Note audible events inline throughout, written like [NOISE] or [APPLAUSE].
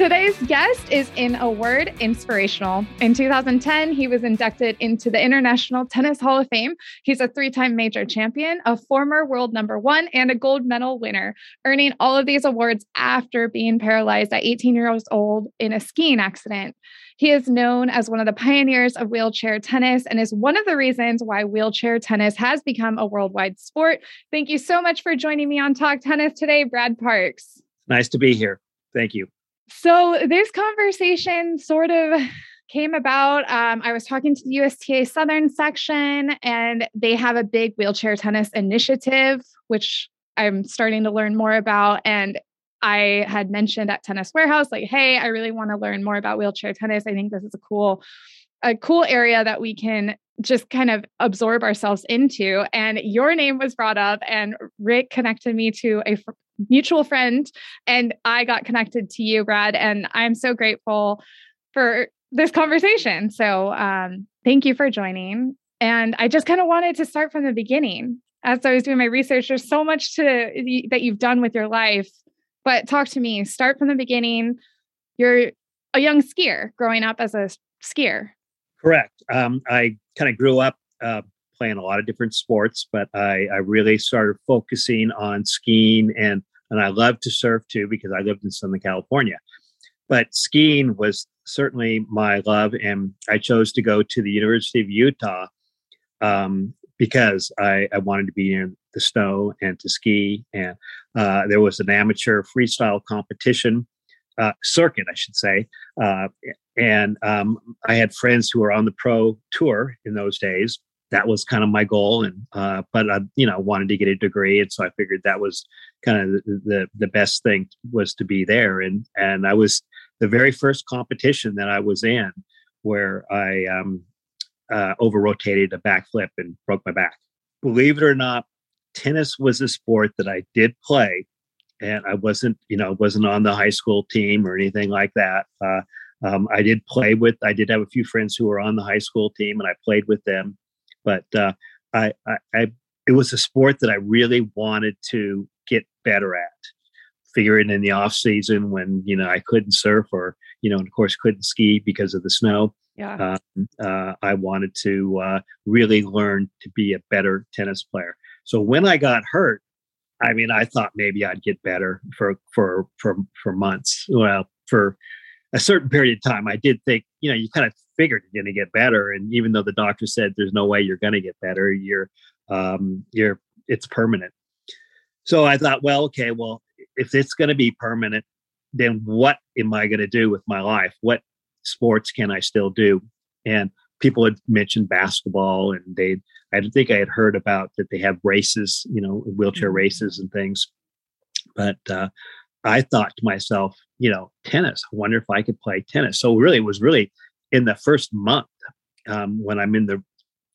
Today's guest is, in a word, inspirational. In 2010, he was inducted into the International Tennis Hall of Fame. He's a three time major champion, a former world number one, and a gold medal winner, earning all of these awards after being paralyzed at 18 years old in a skiing accident. He is known as one of the pioneers of wheelchair tennis and is one of the reasons why wheelchair tennis has become a worldwide sport. Thank you so much for joining me on Talk Tennis today, Brad Parks. Nice to be here. Thank you. So this conversation sort of [SIGHS] came about. Um, I was talking to the USTA Southern section, and they have a big wheelchair tennis initiative, which I'm starting to learn more about. And I had mentioned at Tennis Warehouse, like, hey, I really want to learn more about wheelchair tennis. I think this is a cool, a cool area that we can just kind of absorb ourselves into. And your name was brought up, and Rick connected me to a mutual friend and I got connected to you, Brad. And I'm so grateful for this conversation. So um, thank you for joining. And I just kind of wanted to start from the beginning. As I was doing my research, there's so much to that you've done with your life. But talk to me. Start from the beginning. You're a young skier growing up as a skier. Correct. Um, I kind of grew up uh, playing a lot of different sports, but I, I really started focusing on skiing and and I love to surf too because I lived in Southern California. But skiing was certainly my love, and I chose to go to the University of Utah um, because I, I, wanted to be in the snow and to ski. And uh, there was an amateur freestyle competition uh, circuit, I should say. Uh, and um, I had friends who were on the pro tour in those days. That was kind of my goal and uh, but i you know wanted to get a degree. And so i figured that was kind of the, the, the best thing was to be there. And and i was the very first competition that i was in where i um uh, over rotated a backflip and broke my back. Believe it or not tennis was a sport that i did play and i wasn't you know wasn't on the high school team or anything like that. Uh, um, i did play with i did have a few friends who were on the high school team and i played with them but uh, I, I, I, it was a sport that I really wanted to get better at. Figuring in the off season when you know I couldn't surf or you know, of course, couldn't ski because of the snow. Yeah. Um, uh, I wanted to uh, really learn to be a better tennis player. So when I got hurt, I mean, I thought maybe I'd get better for for for for months. Well, for a certain period of time, I did think, you know, you kind of figured you're going to get better. And even though the doctor said there's no way you're going to get better, you're, um, you're, it's permanent. So I thought, well, okay, well, if it's going to be permanent, then what am I going to do with my life? What sports can I still do? And people had mentioned basketball, and they, I think I had heard about that they have races, you know, wheelchair mm-hmm. races and things. But uh, I thought to myself, you know, tennis. I wonder if I could play tennis. So really, it was really in the first month um, when I'm in the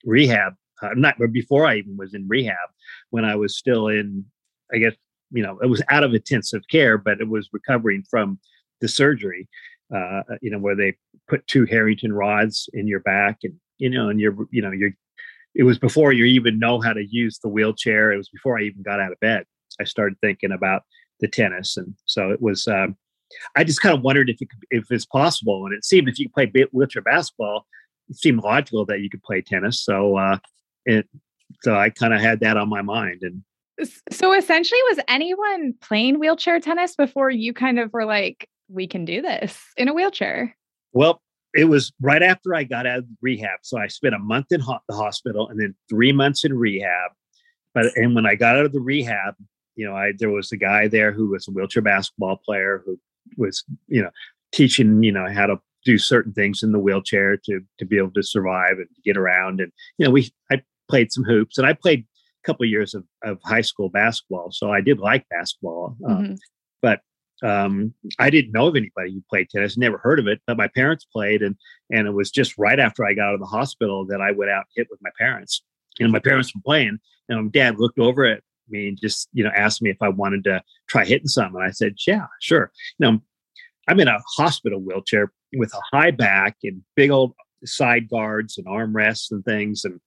rehab, uh, not before I even was in rehab, when I was still in, I guess, you know, it was out of intensive care, but it was recovering from the surgery, uh, you know, where they put two Harrington rods in your back and, you know, and you're, you know, you're, it was before you even know how to use the wheelchair. It was before I even got out of bed. I started thinking about the tennis. And so it was, um, I just kind of wondered if it could, if it's possible, and it seemed if you could play wheelchair basketball, it seemed logical that you could play tennis. So, uh, it, so I kind of had that on my mind. And so, essentially, was anyone playing wheelchair tennis before you kind of were like, "We can do this in a wheelchair"? Well, it was right after I got out of rehab. So I spent a month in ho- the hospital and then three months in rehab. But and when I got out of the rehab, you know, I there was a guy there who was a wheelchair basketball player who was you know teaching you know how to do certain things in the wheelchair to to be able to survive and get around and you know we I played some hoops and I played a couple of years of, of high school basketball so I did like basketball um, mm-hmm. but um, I didn't know of anybody who played tennis never heard of it but my parents played and and it was just right after I got out of the hospital that I went out and hit with my parents and my parents were playing and my dad looked over at me and just you know asked me if I wanted to try hitting some, and I said, yeah, sure. You know, I'm in a hospital wheelchair with a high back and big old side guards and armrests and things, and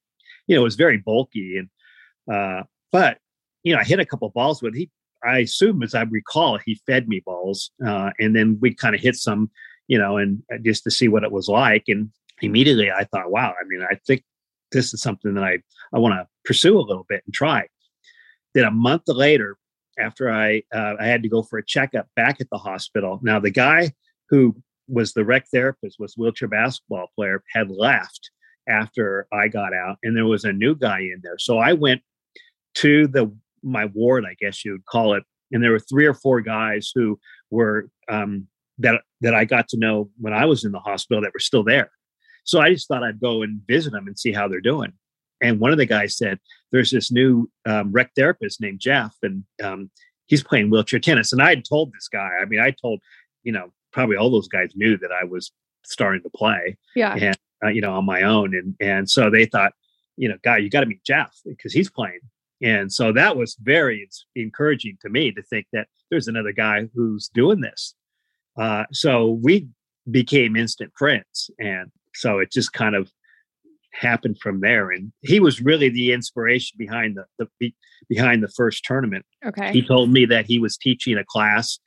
you know, it was very bulky. And uh, but you know, I hit a couple balls with he. I assume, as I recall, he fed me balls, uh, and then we kind of hit some, you know, and uh, just to see what it was like. And immediately, I thought, wow, I mean, I think this is something that I I want to pursue a little bit and try. Then a month later, after I uh, I had to go for a checkup back at the hospital. Now the guy who was the rec therapist was wheelchair basketball player had left after I got out, and there was a new guy in there. So I went to the my ward, I guess you would call it, and there were three or four guys who were um, that that I got to know when I was in the hospital that were still there. So I just thought I'd go and visit them and see how they're doing. And one of the guys said, "There's this new um, rec therapist named Jeff, and um, he's playing wheelchair tennis." And I had told this guy. I mean, I told you know probably all those guys knew that I was starting to play. Yeah. And uh, you know on my own, and and so they thought, you know, guy, you got to meet Jeff because he's playing. And so that was very encouraging to me to think that there's another guy who's doing this. Uh, so we became instant friends, and so it just kind of happened from there. And he was really the inspiration behind the, the behind the first tournament. Okay. He told me that he was teaching a class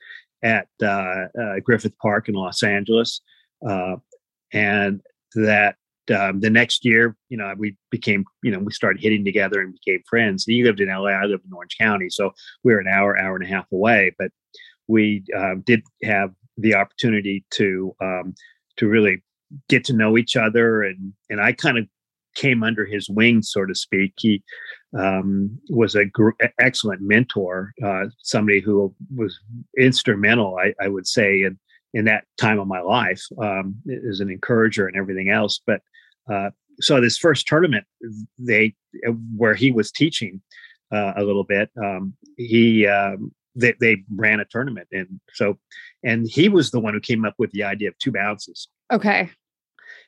at uh, uh, Griffith Park in Los Angeles, uh, and that um, the next year, you know, we became, you know, we started hitting together and became friends. He lived in LA, I lived in Orange County, so we were an hour, hour and a half away. But we um, did have the opportunity to um, to really get to know each other, and and I kind of came under his wing, so to speak. He um, was a gr- excellent mentor, uh, somebody who was instrumental, I, I, would say, in in that time of my life um, as an encourager and everything else. But uh, so this first tournament, they where he was teaching uh, a little bit, um, he um, they, they ran a tournament, and so and he was the one who came up with the idea of two bounces. Okay.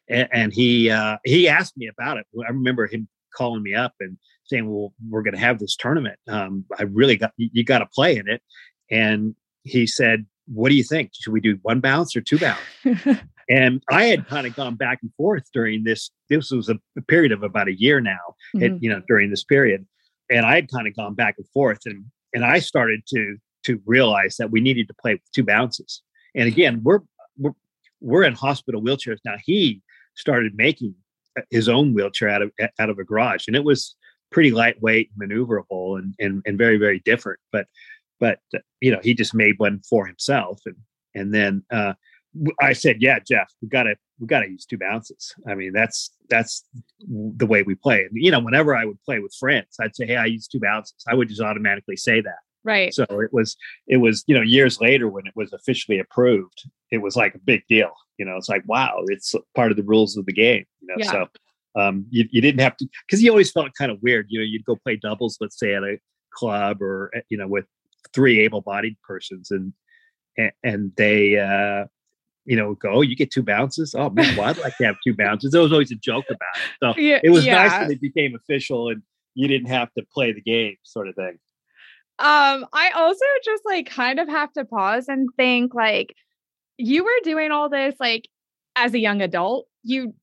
And, and he uh, he asked me about it. I remember him calling me up and saying, "Well, we're going to have this tournament. Um, I really got you got to play in it." And he said, "What do you think? Should we do one bounce or two bounce?" [LAUGHS] And I had kind of gone back and forth during this. This was a, a period of about a year now, mm-hmm. you know, during this period. And I had kind of gone back and forth, and and I started to to realize that we needed to play with two bounces. And again, we're we're we're in hospital wheelchairs now. He started making uh, his own wheelchair out of out of a garage, and it was pretty lightweight, maneuverable, and and and very very different. But but you know, he just made one for himself, and and then uh, I said, "Yeah, Jeff, we got to we got to use two bounces. I mean, that's that's the way we play." And you know, whenever I would play with friends, I'd say, "Hey, I use two bounces." I would just automatically say that. Right. So it was it was you know years later when it was officially approved, it was like a big deal. You know, it's like wow, it's part of the rules of the game. You know, yeah. so um, you you didn't have to because you always felt kind of weird. You know, you'd go play doubles, let's say at a club or you know with three able-bodied persons and and, they uh you know, go, oh, you get two bounces. Oh man, well, I'd like to have two bounces. There was always a joke about it. So [LAUGHS] yeah, it was yeah. nice that it became official and you didn't have to play the game sort of thing. Um, I also just like kind of have to pause and think like you were doing all this like as a young adult. You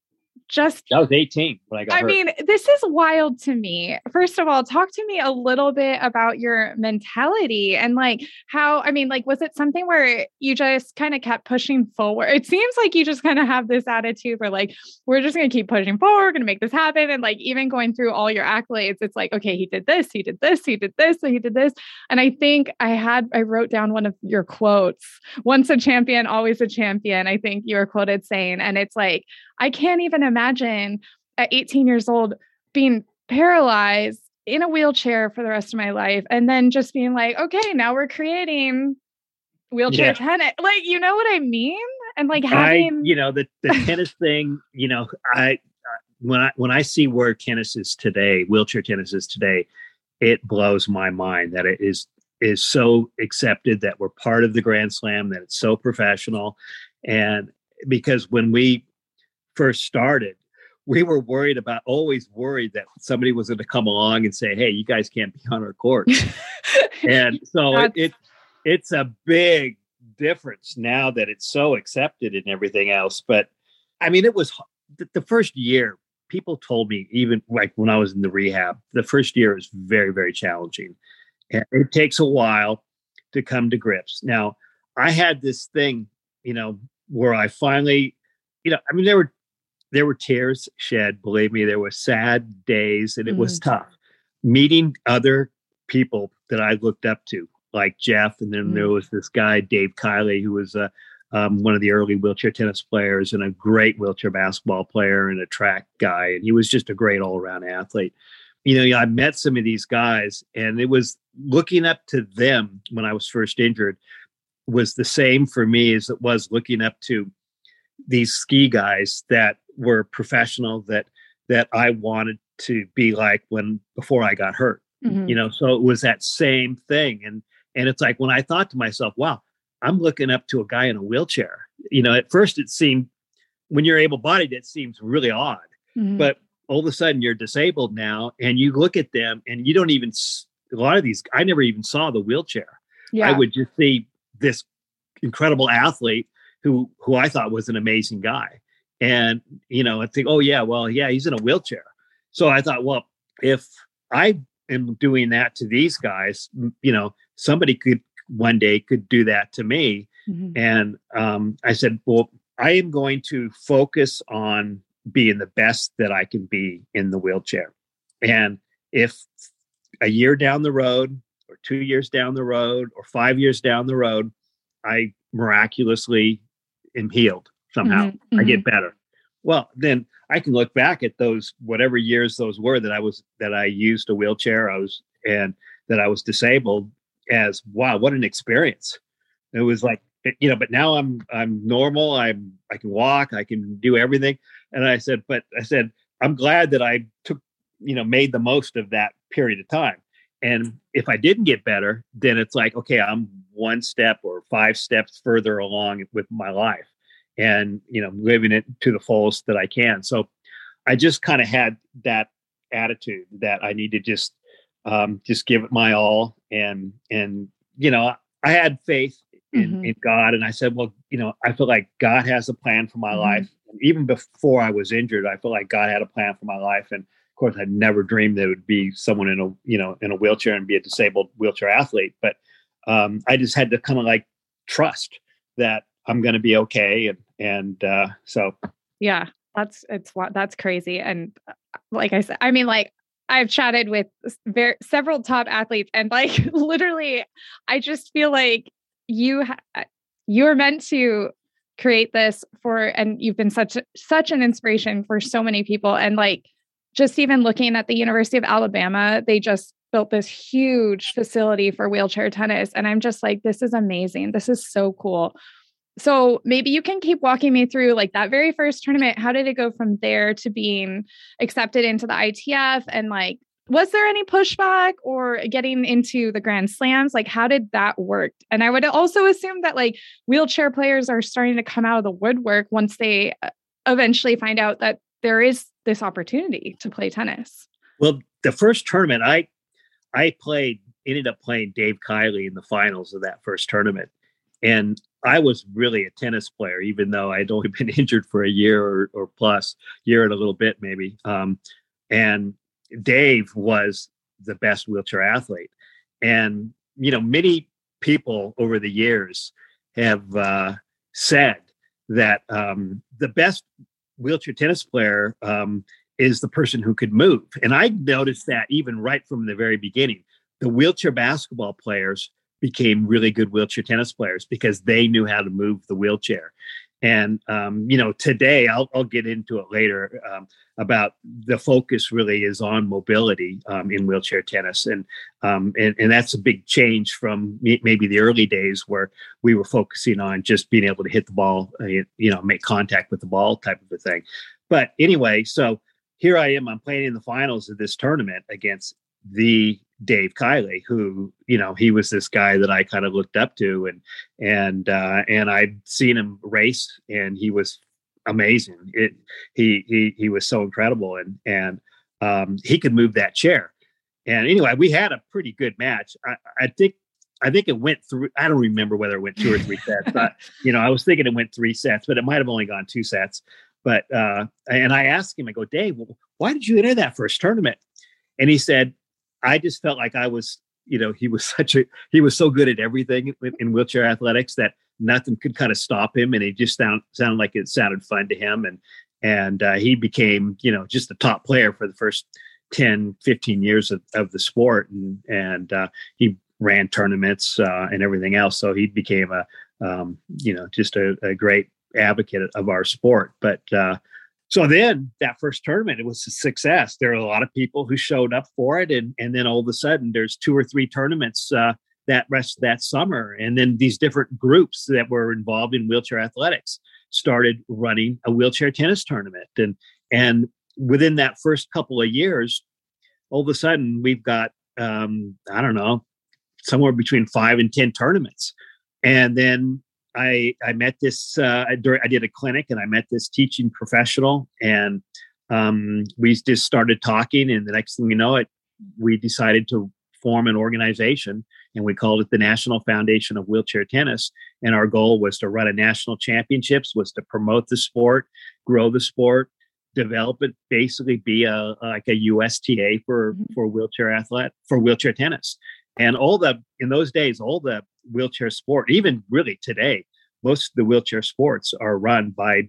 just I was 18 when I got I hurt. mean, this is wild to me. First of all, talk to me a little bit about your mentality and like how I mean, like was it something where you just kind of kept pushing forward? It seems like you just kind of have this attitude where like we're just going to keep pushing forward, going to make this happen and like even going through all your accolades, it's like okay, he did this, he did this, he did this, he did this. And I think I had I wrote down one of your quotes, once a champion, always a champion. I think you were quoted saying and it's like I can't even imagine at 18 years old being paralyzed in a wheelchair for the rest of my life and then just being like, okay, now we're creating wheelchair yeah. tennis. Like, you know what I mean? And like having, I, you know, the, the [LAUGHS] tennis thing, you know, I, uh, when I, when I see where tennis is today, wheelchair tennis is today, it blows my mind that it is, is so accepted that we're part of the grand slam, that it's so professional. And because when we first started, we were worried about always worried that somebody was going to come along and say, "Hey, you guys can't be on our court." [LAUGHS] and so it, it it's a big difference now that it's so accepted and everything else. But I mean, it was the first year. People told me, even like when I was in the rehab, the first year was very, very challenging. And it takes a while to come to grips. Now, I had this thing, you know, where I finally, you know, I mean, there were there were tears shed. Believe me, there were sad days, and it mm-hmm. was tough. Meeting other people that I looked up to, like Jeff, and then mm-hmm. there was this guy Dave Kiley, who was uh, um, one of the early wheelchair tennis players and a great wheelchair basketball player and a track guy, and he was just a great all around athlete. You know, I met some of these guys, and it was looking up to them when I was first injured was the same for me as it was looking up to these ski guys that were professional that that I wanted to be like when before I got hurt. Mm-hmm. You know, so it was that same thing. And and it's like when I thought to myself, wow, I'm looking up to a guy in a wheelchair. You know, at first it seemed when you're able bodied, it seems really odd. Mm-hmm. But all of a sudden you're disabled now and you look at them and you don't even a lot of these I never even saw the wheelchair. Yeah. I would just see this incredible athlete who who I thought was an amazing guy. And you know, I think, oh yeah, well, yeah, he's in a wheelchair. So I thought, well, if I am doing that to these guys, you know, somebody could one day could do that to me. Mm-hmm. And um, I said, well, I am going to focus on being the best that I can be in the wheelchair. And if a year down the road, or two years down the road, or five years down the road, I miraculously am healed somehow. Mm-hmm. I get mm-hmm. better. Well, then I can look back at those whatever years those were that I was that I used a wheelchair, I was and that I was disabled as wow, what an experience. It was like you know, but now I'm I'm normal. I'm I can walk, I can do everything. And I said, but I said, I'm glad that I took, you know, made the most of that period of time. And if I didn't get better, then it's like, okay, I'm one step or five steps further along with my life and, you know, living it to the fullest that I can. So I just kind of had that attitude that I need to just, um, just give it my all. And, and, you know, I had faith in, mm-hmm. in God. And I said, well, you know, I feel like God has a plan for my mm-hmm. life. And even before I was injured, I feel like God had a plan for my life. And, of course, I never dreamed that it would be someone in a you know in a wheelchair and be a disabled wheelchair athlete. But um, I just had to kind of like trust that I'm going to be okay, and and uh, so yeah, that's it's that's crazy. And uh, like I said, I mean, like I've chatted with very, several top athletes, and like [LAUGHS] literally, I just feel like you ha- uh, you're meant to create this for and you've been such such an inspiration for so many people and like just even looking at the University of Alabama, they just built this huge facility for wheelchair tennis. And I'm just like, this is amazing. This is so cool. So maybe you can keep walking me through like that very first tournament. How did it go from there to being accepted into the ITF? And like, was there any pushback or getting into the Grand Slams? Like, how did that work? And I would also assume that like wheelchair players are starting to come out of the woodwork once they uh, eventually find out that there is this opportunity to play tennis? Well, the first tournament I I played ended up playing Dave Kiley in the finals of that first tournament. And I was really a tennis player, even though I'd only been [LAUGHS] injured for a year or, or plus, year and a little bit maybe. Um, and Dave was the best wheelchair athlete. And, you know, many people over the years have uh, said that um, the best wheelchair tennis player um, is the person who could move. And I noticed that even right from the very beginning. The wheelchair basketball players became really good wheelchair tennis players because they knew how to move the wheelchair. And um, you know, today I'll, I'll get into it later um, about the focus really is on mobility um, in wheelchair tennis, and, um, and and that's a big change from maybe the early days where we were focusing on just being able to hit the ball, uh, you know, make contact with the ball type of a thing. But anyway, so here I am. I'm playing in the finals of this tournament against the Dave Kiley, who you know he was this guy that I kind of looked up to, and and uh, and I'd seen him race, and he was amazing. It he he he was so incredible, and and um, he could move that chair. And anyway, we had a pretty good match. I, I think I think it went through. I don't remember whether it went two or three [LAUGHS] sets, but you know, I was thinking it went three sets, but it might have only gone two sets. But uh, and I asked him, I go, Dave, well, why did you enter that first tournament? And he said, I just felt like I was, you know, he was [LAUGHS] such a he was so good at everything in wheelchair athletics that nothing could kind of stop him, and it just sound, sounded like it sounded fun to him, and and uh, he became, you know, just the top player for the first 10, 15 years of, of the sport, and and uh, he ran tournaments uh, and everything else. So he became a, um, you know, just a, a, great advocate of our sport. But uh, so then that first tournament, it was a success. There are a lot of people who showed up for it, and and then all of a sudden, there's two or three tournaments uh, that rest that summer, and then these different groups that were involved in wheelchair athletics started running a wheelchair tennis tournament, and and within that first couple of years, all of a sudden we've got um, I don't know somewhere between five and ten tournaments, and then I I met this uh, I, I did a clinic and I met this teaching professional and um, we just started talking and the next thing you know it we decided to form an organization and we called it the National Foundation of Wheelchair Tennis and our goal was to run a national championships was to promote the sport grow the sport develop it basically be a like a USTA for mm-hmm. for wheelchair athlete for wheelchair tennis and all the in those days all the wheelchair sport even really today most of the wheelchair sports are run by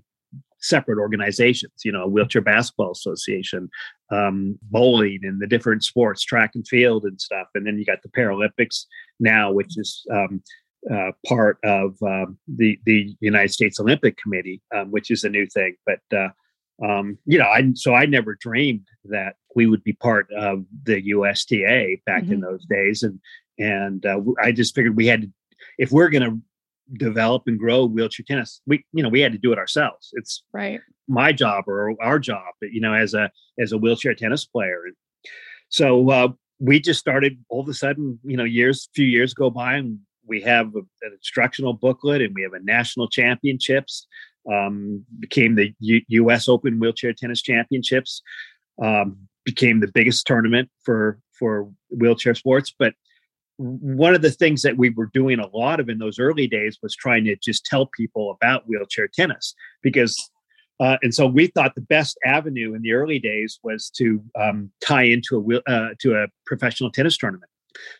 separate organizations you know wheelchair basketball association um, bowling and the different sports track and field and stuff. And then you got the paralympics now which is um, uh, part of um, the the united states olympic committee um, which is a new thing. But uh, um, you know, I so I never dreamed that we would be part of the USTA back mm-hmm. in those days, and and uh, I just figured we had to, if we're going to develop and grow wheelchair tennis, we you know we had to do it ourselves. It's right my job or our job, you know, as a as a wheelchair tennis player. So uh, we just started all of a sudden, you know, years few years go by, and we have a, an instructional booklet, and we have a national championships um, became the U- U.S. Open Wheelchair Tennis Championships, um, became the biggest tournament for for wheelchair sports. But one of the things that we were doing a lot of in those early days was trying to just tell people about wheelchair tennis because. Uh, and so we thought the best avenue in the early days was to um, tie into a uh, to a professional tennis tournament.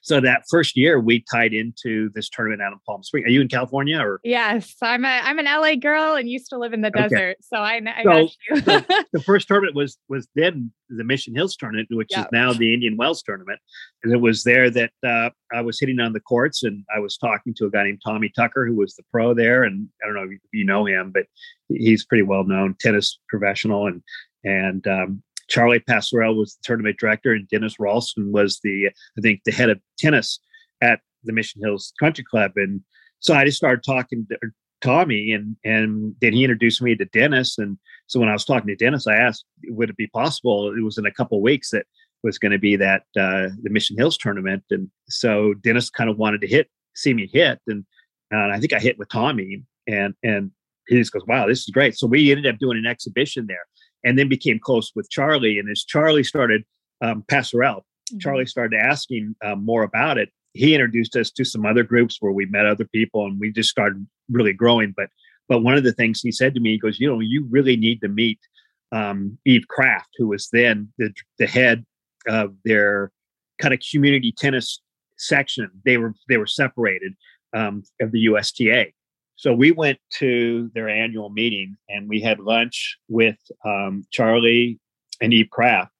So that first year, we tied into this tournament out in Palm Springs. Are you in California or? Yes, I'm a I'm an LA girl and used to live in the okay. desert, so I, I so, the, [LAUGHS] the, first tournament was was then the Mission Hills tournament, which yep. is now the Indian Wells tournament, and it was there that uh, I was hitting on the courts and I was talking to a guy named Tommy Tucker, who was the pro there, and I don't know if you know him, but he's pretty well known tennis professional and and um, Charlie Pasarell was the tournament director, and Dennis Ralston was the, I think, the head of tennis at the Mission Hills Country Club. And so I just started talking to Tommy, and and then he introduced me to Dennis. And so when I was talking to Dennis, I asked, would it be possible? It was in a couple weeks that was going to be that uh, the Mission Hills tournament, and so Dennis kind of wanted to hit, see me hit, and uh, I think I hit with Tommy, and and he just goes, "Wow, this is great." So we ended up doing an exhibition there and then became close with Charlie. And as Charlie started, um, Pasarell, mm-hmm. Charlie started asking um, more about it. He introduced us to some other groups where we met other people, and we just started really growing. But but one of the things he said to me, he goes, you know, you really need to meet um, Eve Kraft, who was then the the head of their kind of community tennis section. They were they were separated um, of the USTA, so we went to their annual meeting and we had lunch with um, Charlie and Eve Kraft.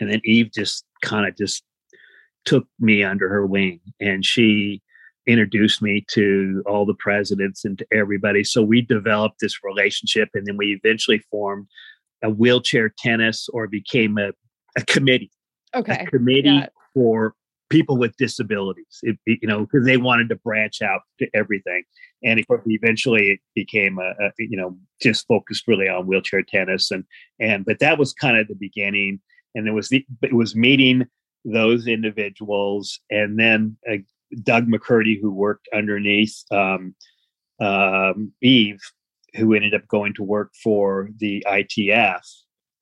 And then Eve just kind of just took me under her wing and she introduced me to all the presidents and to everybody. So we developed this relationship and then we eventually formed a wheelchair tennis or became a, a committee. Okay. A committee yeah. for people with disabilities, it, you know, because they wanted to branch out to everything. And eventually it became a, a, you know, just focused really on wheelchair tennis. And, and, but that was kind of the beginning. And it was the, it was meeting those individuals. And then uh, Doug MacCurdy, who worked underneath um, um, Eve, who ended up going to work for the ITF.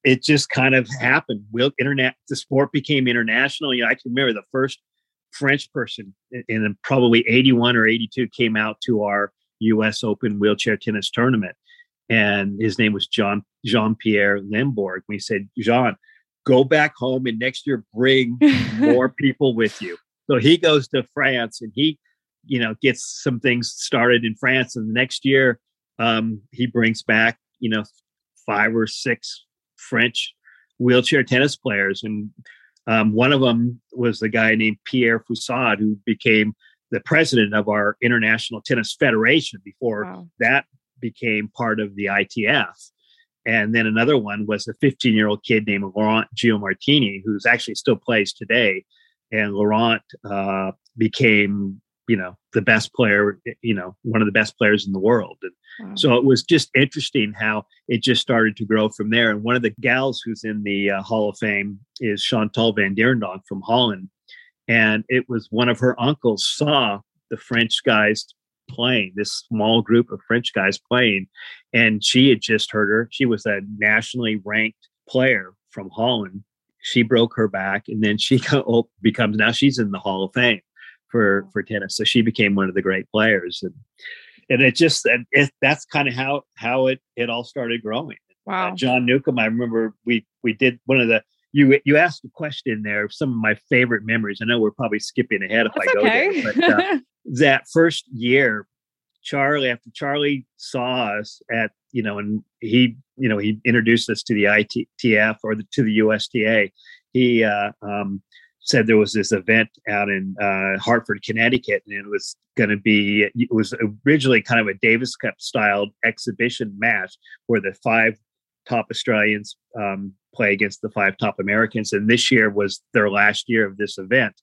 It just kind of happened. Will internet the sport became international. You know, I can remember the first French person in probably 81 or 82 came out to our US Open wheelchair tennis tournament. And his name was John Jean Pierre Limbourg. We said, Jean, go back home and next year bring [LAUGHS] more people with you. So he goes to France and he, you know, gets some things started in France. And the next year, um, he brings back, you know, five or six French wheelchair tennis players. And um, one of them was the guy named Pierre Fusade, who became the president of our International Tennis Federation before wow. that became part of the ITF. And then another one was a 15 year old kid named Laurent Giammartini, who's actually still plays today. And Laurent uh, became, you know, the best player, you know, one of the best players in the world. And wow. so it was just interesting how it just started to grow from there. And one of the gals who's in the uh, Hall of Fame is Chantal Vandierendonck from Holland. And it was one of her uncles saw the French guys playing, this small group of French guys playing. And she had just heard her. She was a nationally ranked player from Holland. She broke her back and then she [LAUGHS] oh becomes now she's in the Hall of Fame for for tennis. So she became one of the great players. And and it just it, that's kind of how how it it all started growing. Uh, wow. Uh, John Newcombe. I remember we we did one of the you you asked a question there some of my favorite memories. I know we're probably skipping ahead if That's I go okay. there, but uh, [LAUGHS] that first year, Charlie, after Charlie saw us at you know, and he you know he introduced us to the ITF or the, to the USTA. He uh, um, said there was this event out in uh, Hartford, Connecticut, and it was going to be. It was originally kind of a Davis Cup styled exhibition match where the five top Australians um, play against the five top Americans. And this year was their last year of this event.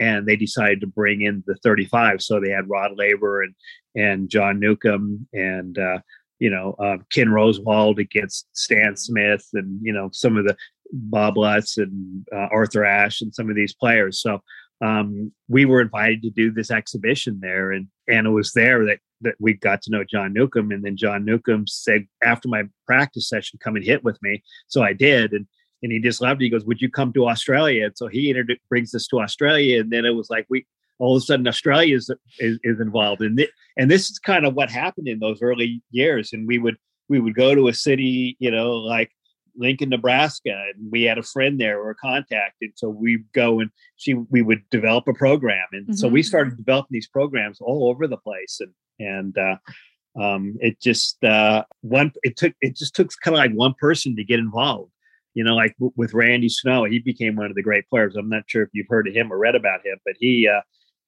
And they decided to bring in the 35. So they had Rod Laver and, and John Newcombe and, uh, you know, uh, Ken Rosewall against Stan Smith and, you know, some of the Bob Lutz and uh, Arthur Ashe and some of these players. So um, we were invited to do this exhibition there. And, and it was there that that we got to know John Newcombe. And then John Newcombe said, after my practice session, come and hit with me. So I did. And and he just loved it. He goes, Would you come to Australia? And so he inter- brings us to Australia. And then it was like, we all of a sudden Australia is, is, is involved. And, th- and this is kind of what happened in those early years. And we would, we would go to a city, you know, like Lincoln, Nebraska, and we had a friend there or a contact, and so we go and she we would develop a program, and mm-hmm. so we mm-hmm. started developing these programs all over the place, and and uh, um, it just uh, one it took it just took kind of like one person to get involved. You know, like w- with Randy Snow, he became one of the great players. I'm not sure if you've heard of him or read about him, but he uh,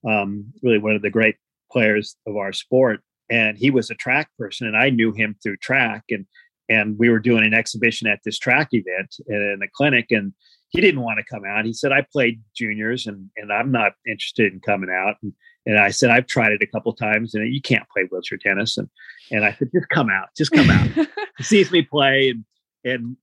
um, really one of the great players of our sport. And he was a track person, and I knew him through track. And and we were doing an exhibition at this track event in the clinic, and he didn't want to come out. He said, "I played juniors, and and I'm not interested in coming out." And and I said, I've tried it a couple times and you can't play wheelchair tennis. And, and I said, just come out, just come out. [LAUGHS] he sees me play. And, and,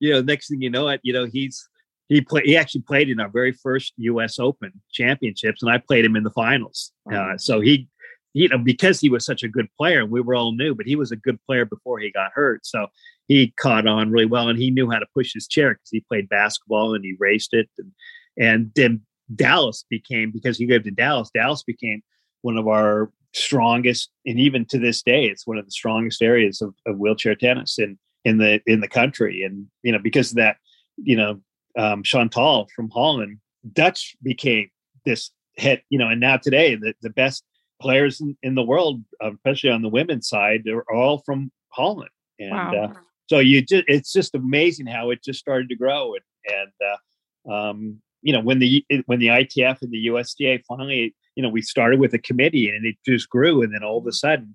you know, next thing you know it, you know, he's, he played, he actually played in our very first US open championships and I played him in the finals. Uh, so he, you know, because he was such a good player and we were all new, but he was a good player before he got hurt. So he caught on really well and he knew how to push his chair because he played basketball and he raced it. And, and then Dallas became because he lived in Dallas. Dallas became one of our strongest, and even to this day, it's one of the strongest areas of, of wheelchair tennis in in the in the country. And you know, because of that, you know, um, Chantal from Holland, Dutch became this hit, You know, and now today, the the best players in, in the world, especially on the women's side, they're all from Holland. And wow. uh, so you just it's just amazing how it just started to grow and and uh, um, you know when the when the ITF and the USTA finally you know we started with a committee and it just grew and then all of a sudden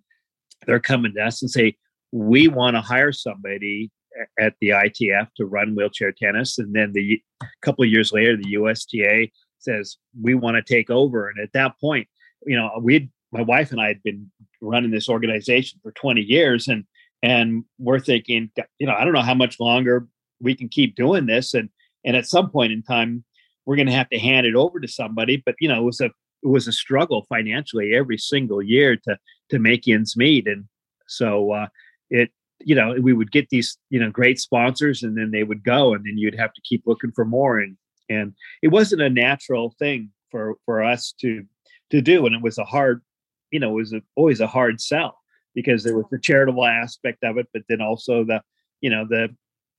they're coming to us and say we want to hire somebody at the ITF to run wheelchair tennis and then the a couple of years later the USTA says we want to take over and at that point you know we my wife and I had been running this organization for 20 years and and we're thinking you know I don't know how much longer we can keep doing this and and at some point in time we're going to have to hand it over to somebody. But you know, it was a it was a struggle financially every single year to to make ends meet, and so uh, it you know we would get these you know great sponsors and then they would go and then you'd have to keep looking for more and and it wasn't a natural thing for for us to to do and it was a hard you know it was a, always a hard sell because there was the charitable aspect of it but then also the you know the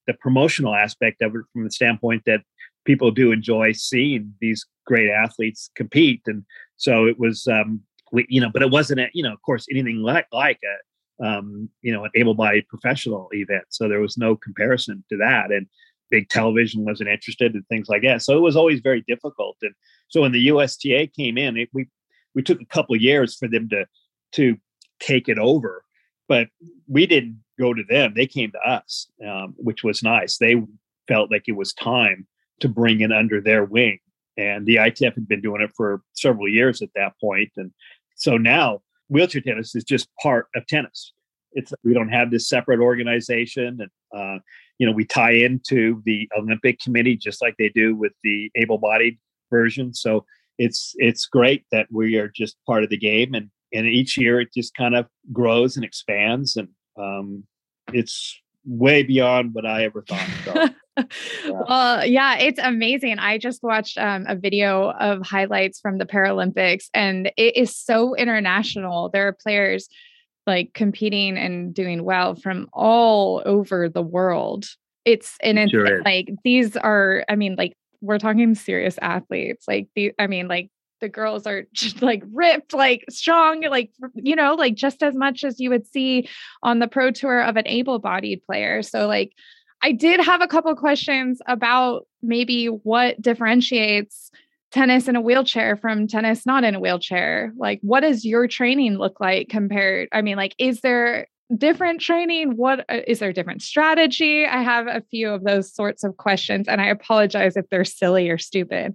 the promotional aspect of it from the standpoint that people do enjoy seeing these great athletes compete. And so it was um we, you know but it wasn't a, you know of course anything like like a um you know an able-bodied professional event. So there was no comparison to that. And big television wasn't interested in things like that. So it was always very difficult. And so when the USTA came in it, we we took a couple of years for them to to take it over but we didn't go to them. They came to us um, which was nice. They felt like it was time to bring it under their wing and the ITF had been doing it for several years at that point and so now wheelchair tennis is just part of tennis. It's we don't have this separate organization and uh, you know we tie into the olympic committee just like they do with the able-bodied version so it's it's great that we are just part of the game and and each year it just kind of grows and expands and um, it's way beyond what i ever thought so, [LAUGHS] yeah. well yeah it's amazing. I just watched um, a video of highlights from the paralympics and it is so international. There are players like competing and doing well from all over the world. It's and it's sure like these are i mean like we're talking serious athletes. Like the, I mean, like the girls are [LAUGHS] just like ripped, like strong, like you know, like just as much as you would see on the pro tour of an able-bodied player. So like I did have a couple questions about maybe what differentiates tennis in a wheelchair from tennis not in a wheelchair. Like what does your training look like compared? I mean, like is there different training? What is uh, is there different strategy? I have a few of those sorts of questions, and I apologize if they're silly or stupid.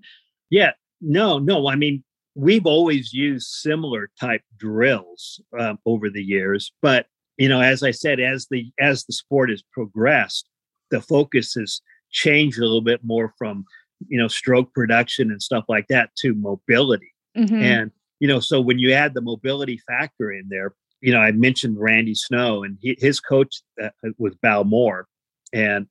Yeah, no, no. I mean, we've always used similar type drills um, over the years, but you know, as I said, as the as the sport has progressed, the focus has changed a little bit more from you know stroke production and stuff like that to mobility. Mm-hmm. And you know, so when you add the mobility factor in there, you know, I mentioned Randy Snow, and he, his coach uh, was Bal Moore, and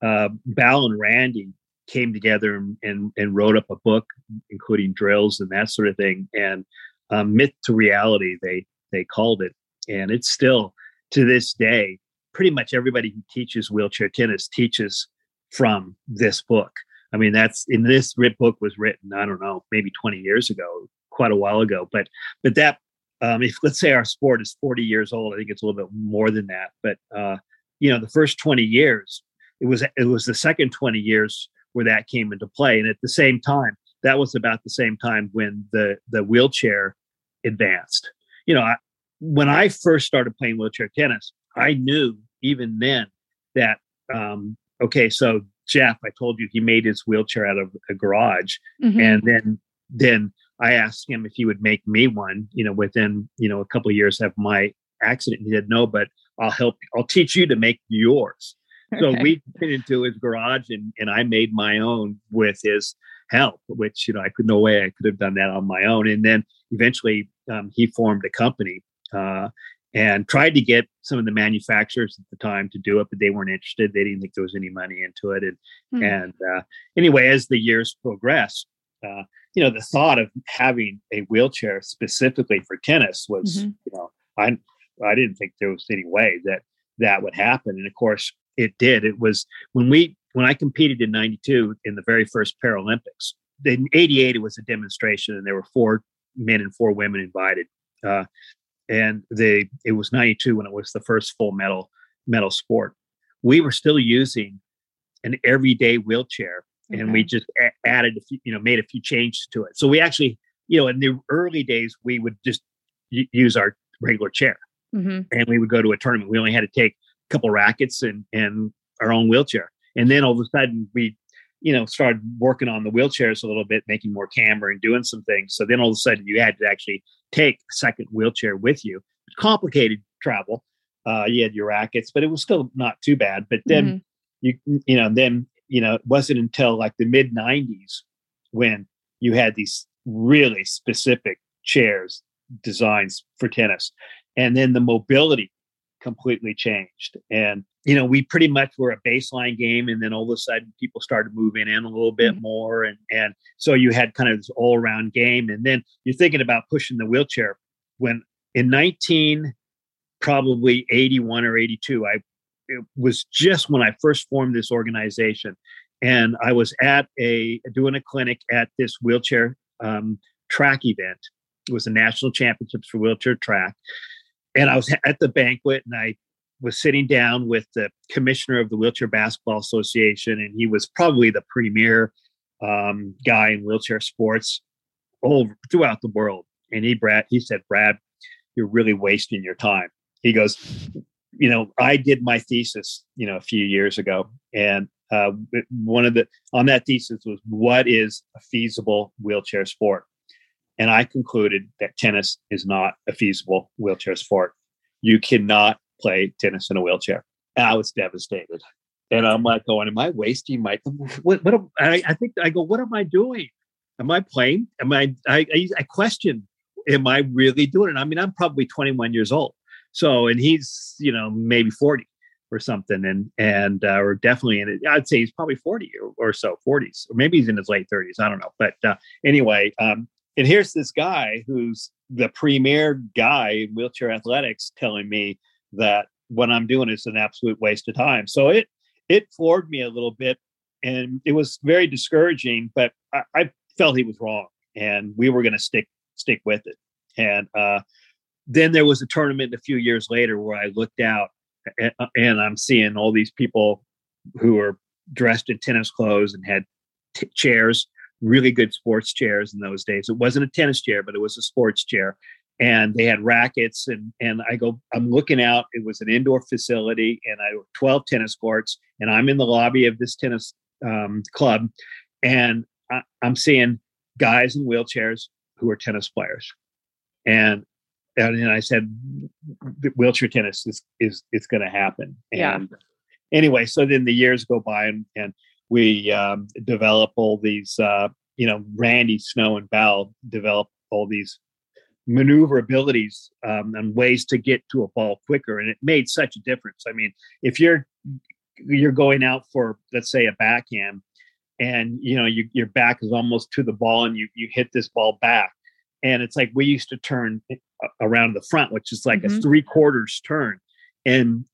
uh, Bal and Randy came together and, and, and wrote up a book, including drills and that sort of thing. And um, myth to reality, they they called it, and it's still to this day. Pretty much everybody who teaches wheelchair tennis teaches from this book. I mean, that's in this book was written. I don't know, maybe 20 years ago, quite a while ago. But but that um, if let's say our sport is 40 years old, I think it's a little bit more than that. But uh, you know, the first 20 years, it was it was the second 20 years where that came into play, and at the same time, that was about the same time when the the wheelchair advanced. You know, I, when I first started playing wheelchair tennis, I knew even then that um, okay, so Jeff, I told you he made his wheelchair out of a garage, mm-hmm. and then then I asked him if he would make me one, you know, within, you know, a couple of years of my accident. He said, no, but I'll help, I'll teach you to make yours. Okay. So we went into his garage and, and I made my own with his help, which, you know, I could, no way I could have done that on my own. And then eventually um, he formed a company uh, and tried to get some of the manufacturers at the time to do it, but they weren't interested. They didn't think there was any money into it. And, hmm. and uh, anyway, as the years progressed, uh, you know, the thought of having a wheelchair specifically for tennis was, mm-hmm. you know, I I didn't think there was any way that that would happen, and of course it did. It was when we when I competed in '92 in the very first Paralympics. In '88, it was a demonstration, and there were four men and four women invited. Uh, and they it was 92 when it was the first full medal medal sport we were still using an everyday wheelchair and okay. we just a- added a few, you know, made a few changes to it. So we actually, you know, in the early days, we would just y- use our regular chair, mm-hmm. and we would go to a tournament. We only had to take a couple rackets and and our own wheelchair, and then all of a sudden we, you know, started working on the wheelchairs a little bit, making more camber and doing some things. So then all of a sudden you had to actually take a second wheelchair with you. Complicated travel. Uh, you had your rackets, but it was still not too bad. But then mm-hmm. you you know then you know, it wasn't until like the mid 90s when you had these really specific chairs designs for tennis. And then the mobility completely changed. And, you know, we pretty much were a baseline game. And then all of a sudden people started moving in a little bit mm-hmm. more. And, and so you had kind of this all around game. And then you're thinking about pushing the wheelchair when in 19, probably 81 or 82, I, it was just when I first formed this organization. And I was at a doing a clinic at this wheelchair um, track event. It was the national championships for wheelchair track and I was at the banquet and I was sitting down with the commissioner of the Wheelchair Basketball Association, and he was probably the premier um, guy in wheelchair sports all throughout the world. And he, Brad, he said, Brad, you're really wasting your time. He goes, you know, I did my thesis, you know, a few years ago, and uh, one of the on that thesis was what is a feasible wheelchair sport. And I concluded that tennis is not a feasible wheelchair sport. You cannot play tennis in a wheelchair. And I was devastated. And I'm like going, am I wasting my, what, what am, I, I think I go, what am I doing? Am I playing? Am I, I, I, I question, am I really doing it? I mean, I'm probably 21 years old. So, and he's, you know, maybe 40 or something and and uh, or definitely in it i'd say he's probably 40 or, or, so 40s or maybe he's in his late 30s i don't know but uh, anyway um, and here's this guy who's the premier guy in wheelchair athletics telling me that what I'm doing is an absolute waste of time. So it it floored me a little bit, and it was very discouraging. But I, I felt he was wrong, and we were going to stick stick with it. And uh, then there was a tournament a few years later where I looked out, and, and I'm seeing all these people who are dressed in tennis clothes and had t- chairs really good sports chairs in those days. It wasn't a tennis chair, but it was a sports chair. And they had rackets, and and I go, I'm looking out. It was an indoor facility, and I 12 tennis courts, and I'm in the lobby of this tennis um, club, and I, I'm seeing guys in wheelchairs who are tennis players, and and, I said, wheelchair tennis is is it's going to happen. And yeah. Anyway, so then the years go by, and and we um, develop all these, uh, you know, Randy, Snow, and Val develop all these maneuverabilities um, and ways to get to a ball quicker, and it made such a difference. I mean, if you're you're going out for let's say a backhand, and you know you, your back is almost to the ball, and you you hit this ball back, and it's like we used to turn around the front, which is like mm-hmm. a three quarters turn, and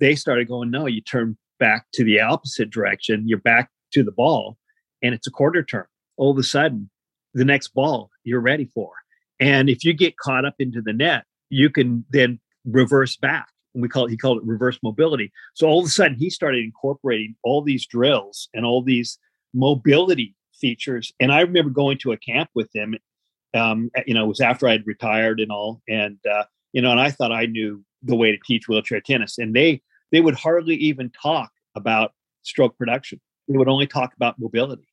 they started going, no, you turn back to the opposite direction, you're back to the ball, and it's a quarter turn. All of a sudden, the next ball you're ready for. And if you get caught up into the net, you can then reverse back. And we call it, he called it reverse mobility. So all of a sudden, he started incorporating all these drills and all these mobility features. And I remember going to a camp with him. Um, you know, it was after I'd retired and all, and uh, you know, and I thought I knew the way to teach wheelchair tennis. And they they would hardly even talk about stroke production. They would only talk about mobility.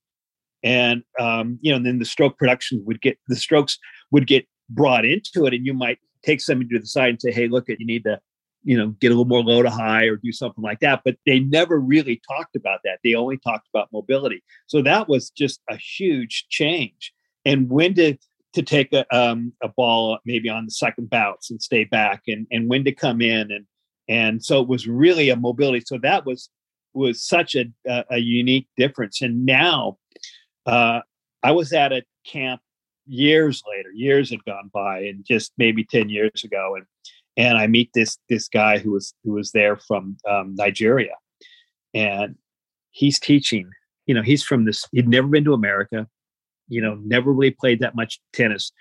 And um, you know, and then the stroke production would get the strokes would get brought into it, and you might take somebody to the side and say, "Hey, look, at you need to, you know, get a little more low to high or do something like that." But they never really talked about that. They only talked about mobility. So that was just a huge change. And when to to take a um, a ball maybe on the second bounce and stay back, and and when to come in and and so it was really a mobility. So that was was such a, a, a unique difference. And now uh, i was at a camp years later years had gone by and just maybe 10 years ago and and i meet this this guy who was who was there from um, nigeria. And he's teaching you know he's from this he'd never been to america you know never really played that much tennis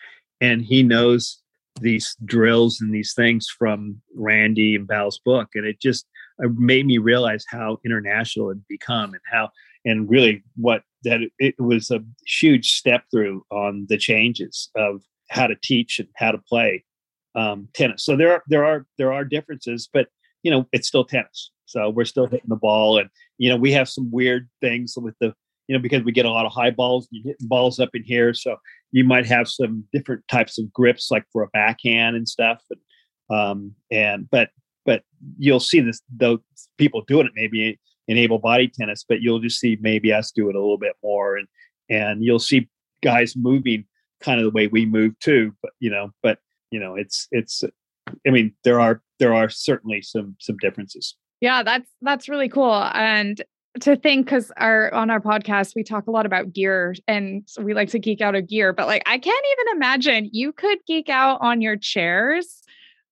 and he knows these drills and these things from Randy and Val's book, and it just made me realize how international it become and how and really what that it was a huge step through on the changes of how to teach and how to play um, tennis. So there are there are there are differences, but you know it's still tennis. So we're still hitting the ball, and you know we have some weird things with the you know because we get a lot of high balls, you get balls up in here. So you might have some different types of grips like for a backhand and stuff and um and but but you'll see this though people doing it maybe in able body tennis but you'll just see maybe us do it a little bit more and and you'll see guys moving kind of the way we move too but you know but you know it's it's i mean there are there are certainly some some differences. Yeah, that's that's really cool. And to think because our on our podcast we talk a lot about gear and we like to geek out of gear but like i can't even imagine you could geek out on your chairs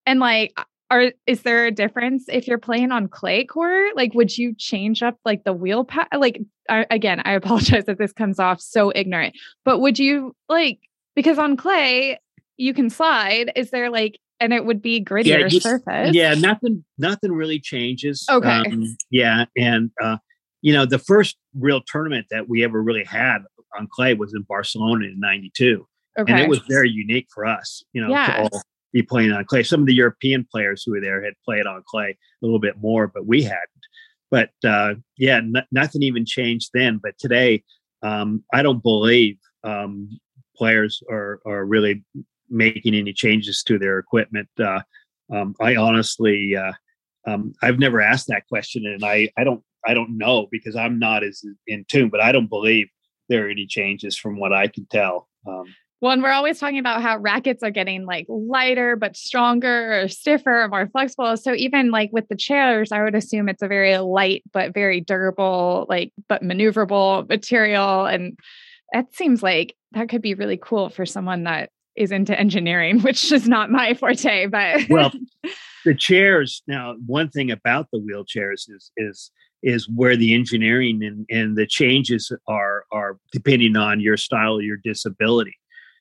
and like are is there a difference if you're playing on clay court? Like would you change up like the wheel pad like I, again i [LAUGHS] apologize if this comes off so ignorant but would you like because on clay you can slide is there like and it would be grittier yeah, just, surface? yeah nothing nothing really changes okay. um, yeah and uh you know, the first real tournament that we ever really had on clay was in Barcelona in '92, okay. and it was very unique for us. You know, yeah. to all be playing on clay. Some of the European players who were there had played on clay a little bit more, but we hadn't. But uh, yeah, n- nothing even changed then. But today, um, I don't believe um, players are are really making any changes to their equipment. Uh, um, I honestly, uh, um, I've never asked that question, and I I don't I don't know because I'm not as in tune, but I don't believe there are any changes from what I can tell. Um, well, and we're always talking about how rackets are getting like lighter but stronger or stiffer or more flexible. So even like with the chairs, I would assume it's a very light but very durable, like but maneuverable material. And that seems like that could be really cool for someone that is into engineering, [LAUGHS] which is not my forte. But well, [LAUGHS] the chairs now. One thing about the wheelchairs is is is where the engineering and, and the changes are are depending on your style your disability.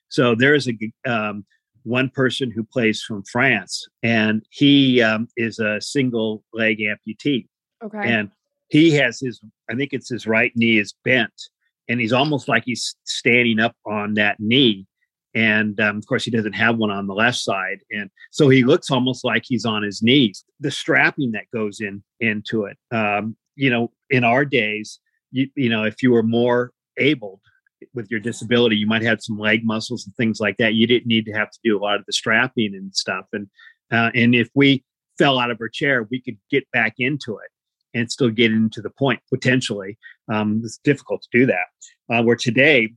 So there's a um, one person who plays from France, and he um, is a single leg amputee. Okay. And he has his, I think it's his right knee is bent, and he's almost like he's standing up on that knee. And um, of course, he doesn't have one on the left side, and so he looks almost like he's on his knees. The strapping that goes in into it, um, you know, in our days, you, you know, if you were more able with your disability, you might have some leg muscles and things like that. You didn't need to have to do a lot of the strapping and stuff. And uh, and if we fell out of our chair, we could get back into it and still get into the point potentially. Um, it's difficult to do that. Uh, where today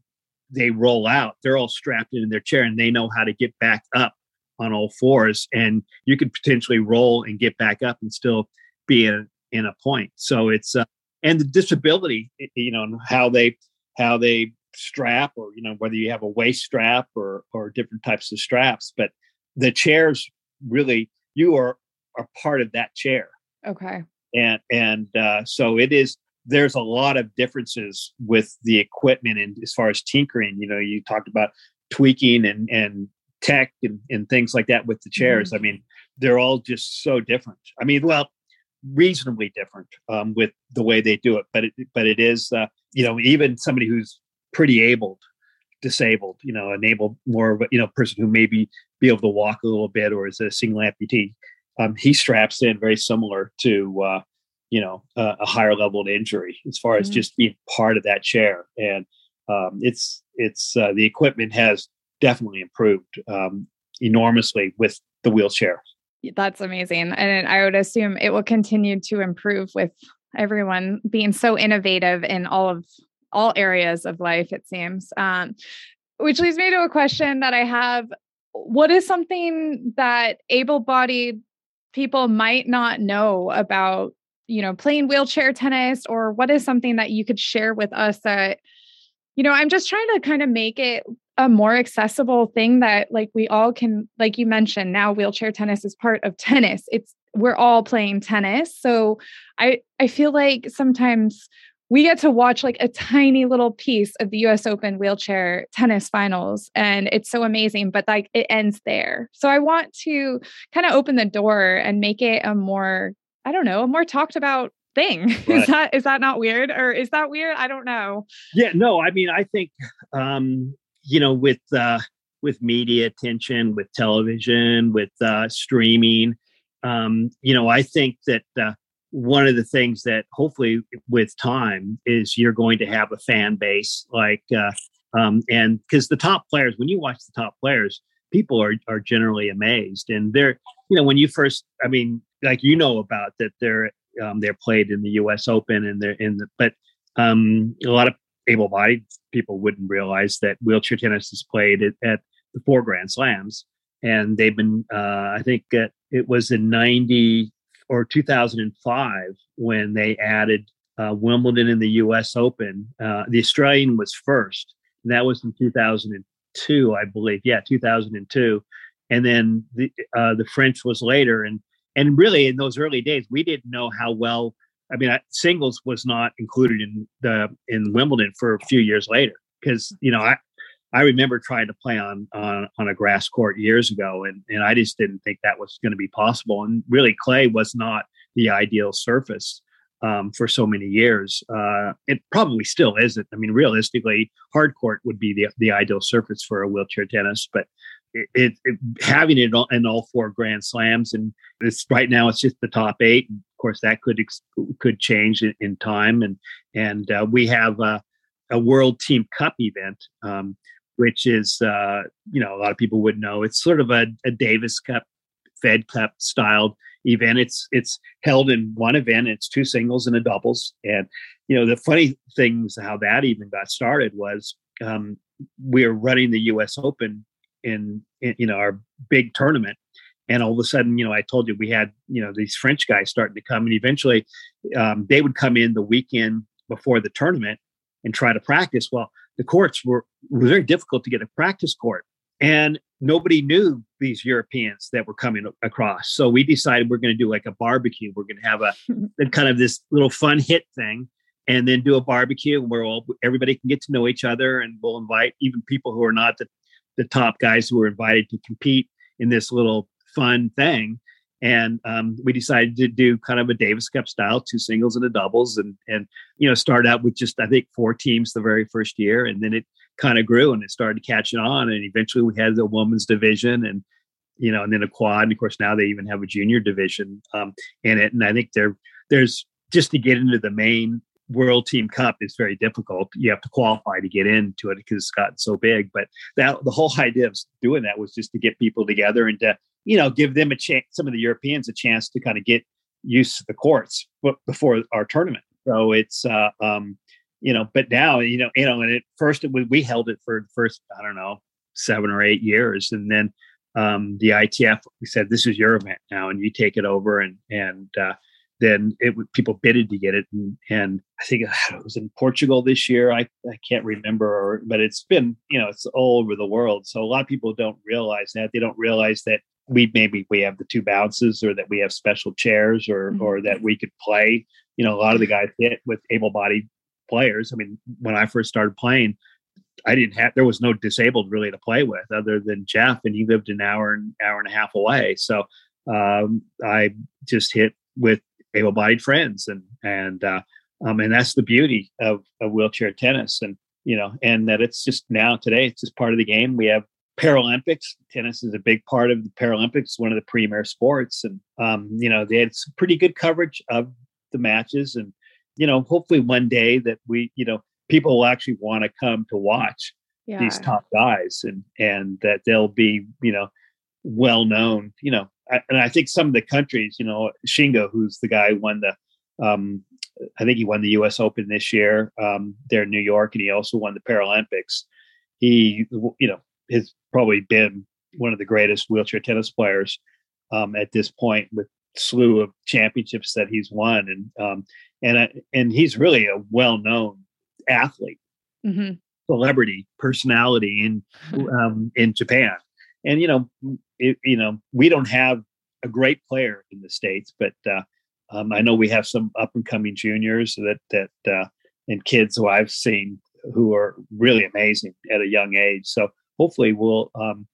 they roll out, they're all strapped in their chair and they know how to get back up on all fours, and you could potentially roll and get back up and still be in in a point. So it's uh, and the disability, you know, and how they how they strap, or you know, whether you have a waist strap or or different types of straps. But the chairs really, you are are part of that chair. Okay. And and uh, so it is. There's a lot of differences with the equipment and as far as tinkering. You know, you talked about tweaking and and tech and, and things like that with the chairs. Mm-hmm. I mean, they're all just so different. I mean, well, reasonably different um, with the way they do it. But it, but it is, uh, you know, even somebody who's pretty abled, disabled, you know, enabled more of a, you know, person who maybe be able to walk a little bit or is a single amputee, um, he straps in very similar to, uh, you know, uh, a higher level of injury as far as mm-hmm. just being part of that chair. And um, it's, it's, uh, the equipment has definitely improved um, enormously with the wheelchair. That's amazing. And I would assume it will continue to improve with everyone being so innovative in all of all areas of life, it seems. Um, which leads me to a question that I have. What is something that able bodied people might not know about, you know, playing wheelchair tennis, or what is something that you could share with us that, you know, I'm just trying to kind of make it a more accessible thing that like we all can like you mentioned now wheelchair tennis is part of tennis it's we're all playing tennis so i i feel like sometimes we get to watch like a tiny little piece of the US Open wheelchair tennis finals and it's so amazing but like it ends there. So I want to kind of open the door and make it a more I don't know, a more talked about thing. [LAUGHS] Right. Is that is that not weird or is that weird? I don't know. Yeah, no, I mean I think um you know, with uh, with media attention, with television, with uh, streaming, um, you know, I think that uh, one of the things that hopefully with time is you're going to have a fan base like, uh, um, and because the top players, when you watch the top players, people are are generally amazed, and they're, you know, when you first, I mean, like you know about that they're um, they're played in the U.S. Open and they're in the, but um, a lot of able-bodied people wouldn't realize that wheelchair tennis is played at, at the four Grand Slams, and they've been, uh, I think, it was in 90 or 2005 when they added uh, Wimbledon and the U.S. Open. Uh, the Australian was first, and that was in 2002, I believe. Yeah, 2002, and then the uh, the French was later. And and really, in those early days, we didn't know how well. I mean, singles was not included in the in Wimbledon for a few years later because you know I I remember trying to play on on, on a grass court years ago, and and I just didn't think that was going to be possible. And really, clay was not the ideal surface um, for so many years. Uh, it probably still isn't. I mean, realistically, hard court would be the the ideal surface for a wheelchair tennis, but it, it, having it in all four Grand Slams, and it's right now it's just the top eight. And of course, that could could change in, in time, and and uh, we have a, a World Team Cup event. Um, which is uh, you know a lot of people would know. It's sort of a, a Davis Cup, Fed Cup styled event. It's it's held in one event. It's two singles and a doubles. And you know the funny things how that even got started was um, we were running the U.S. Open in, in you know our big tournament, and all of a sudden you know I told you we had you know these French guys starting to come, and eventually um, they would come in the weekend before the tournament and try to practice. Well, the courts were, were very difficult to get a practice court. And nobody knew these Europeans that were coming across. So we decided we're going to do like a barbecue. We're going to have [LAUGHS] a, kind of this little fun hit thing and then do a barbecue where all, everybody can get to know each other and we'll invite even people who are not the, the top guys who were invited to compete in this little fun thing. And um, we decided to do kind of a Davis Cup style, two singles and a doubles, and and you know start out with just I think four teams the very first year, and then it kind of grew and it started catching on, and eventually we had the women's division, and you know, and then a quad, and of course now they even have a junior division um, in it, and I think there there's just to get into the main World Team Cup is very difficult. You have to qualify to get into it because it's gotten so big. But that the whole idea of doing that was just to get people together and to you know, give them a chance, some of the Europeans a chance to kind of get used to the courts before our tournament. So it's, uh, um, you know, but now, you know, you know, and at first it, we held it for the first, I don't know, seven or eight years. And then um, the ITF, we said, this is your event now and you take it over. And, and, uh, then it would people bidded to get it. And, and i think it was in portugal this year. I, I can't remember or, but it's been you know it's all over the world. So a lot of people don't realize that. They don't realize that we maybe we have the two bounces or that we have special chairs or mm-hmm. or that we could play. You know a lot of the guys hit with able-bodied players. I mean when i first started playing i didn't have there was no disabled really to play with other than jeff and he lived an hour and hour and a half away. So um, i just hit with able-bodied friends and and uh, um, and that's the beauty of, of wheelchair tennis and you know and that it's just now today it's just part of the game we have Paralympics. Tennis is a big part of the Paralympics, one of the premier sports. And, um, you know, they had some pretty good coverage of the matches. And, you know, hopefully one day that we, you know, people will actually want to come to watch yeah. these top guys and, and that they'll be, you know, well known, you know. And I think some of the countries, you know, Shingo, who's the guy who won the, um, I think he won the U.S. Open this year um, there in New York, and he also won the Paralympics. He, you know, has probably been one of the greatest wheelchair tennis players um, at this point with slew of championships that he's won and um, and uh, and he's really a well-known athlete mm-hmm. celebrity personality in [LAUGHS] um, in Japan and you know it, you know we don't have a great player in the states but uh, um, I know we have some up and coming juniors that that uh, and kids who I've seen who are really amazing at a young age so hopefully we'll um,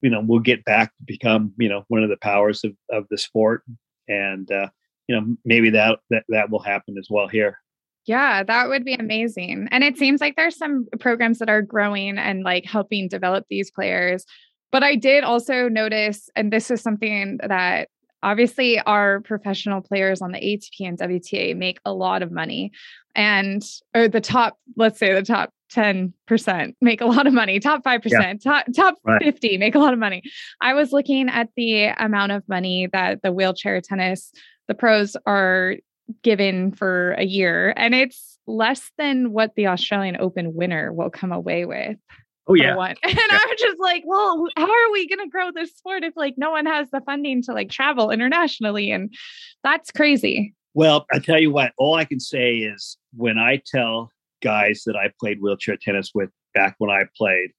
you know we'll get back to become you know one of the powers of, of the sport and uh, you know maybe that, that that will happen as well here yeah, that would be amazing. And it seems like there's some programs that are growing and like helping develop these players. But I did also notice, and this is something that obviously our professional players on the ATP and WTA make a lot of money. And or the top, let's say the top 10% make a lot of money top 5% yeah. top top right. 50 make a lot of money i was looking at the amount of money that the wheelchair tennis the pros are given for a year and it's less than what the australian open winner will come away with Oh yeah. One. [LAUGHS] And yeah. I'm just like, well, how are we going to grow this sport if like no one has the funding to like travel internationally? And that's crazy. Well, I tell you what, all I can say is when I tell guys that I played wheelchair tennis with back when I played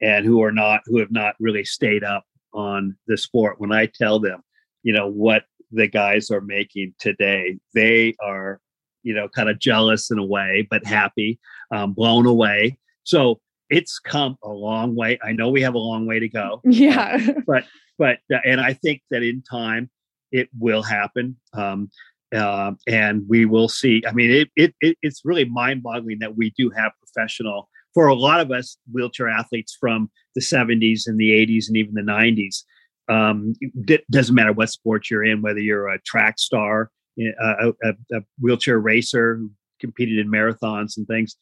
and who are not, who have not really stayed up on the sport, when I tell them, you know, what the guys are making today, they are, you know, kind of jealous in a way, but happy, um, blown away. So it's come a long way. I know we have a long way to go. [LAUGHS] Yeah. but, but, uh, and I think that in time it will happen. Um, uh, and we will see. I mean, it, it, it it's really mind boggling that we do have professional for a lot of us wheelchair athletes from the 70s and the 80s and even the 90s. Um, it doesn't matter what sport you're in, whether you're a track star, a, a, a wheelchair racer who competed in marathons and things.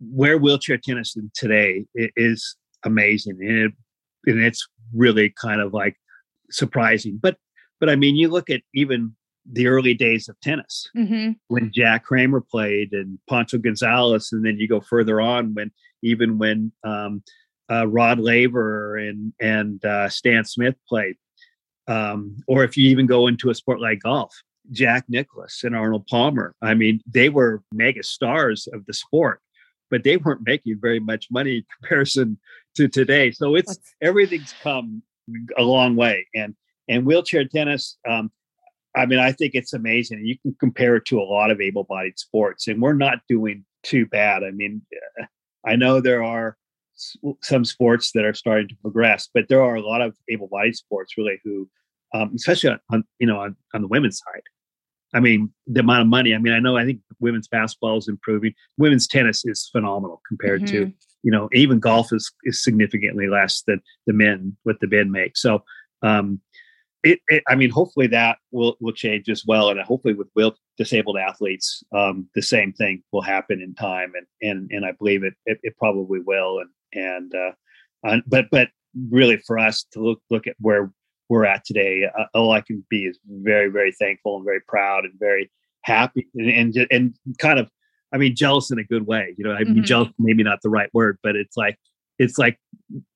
Where wheelchair tennis is today is amazing, and, it, and it's really kind of like surprising. But but I mean, you look at even the early days of tennis mm-hmm. when Jack Kramer played and Pancho Gonzalez, and then you go further on when even when um, uh, Rod Laver and and uh, Stan Smith played, um, or if you even go into a sport like golf, Jack Nicklaus and Arnold Palmer. I mean, they were mega stars of the sport, but they weren't making very much money in comparison to today. So it's everything's come a long way, and and wheelchair tennis. Um, I mean, I think it's amazing. You can compare it to a lot of able bodied sports, and we're not doing too bad. I mean, I know there are some sports that are starting to progress, but there are a lot of able bodied sports really who, um, especially on, you know, on, on the women's side. I mean, the amount of money. I mean, I know I think women's basketball is improving. Women's tennis is phenomenal compared mm-hmm. to, you know, even golf is, is significantly less than the men, what the men make. So, um, it, it, I mean, hopefully that will will change as well, and hopefully with will disabled athletes, um, the same thing will happen in time, and and and I believe it it, it probably will, and and uh, but but really for us to look look at where we're at today, uh, all I can be is very very thankful and very proud and very happy and and, and kind of, I mean, jealous in a good way. You know, I mean, mm-hmm. jealous maybe not the right word, but it's like it's like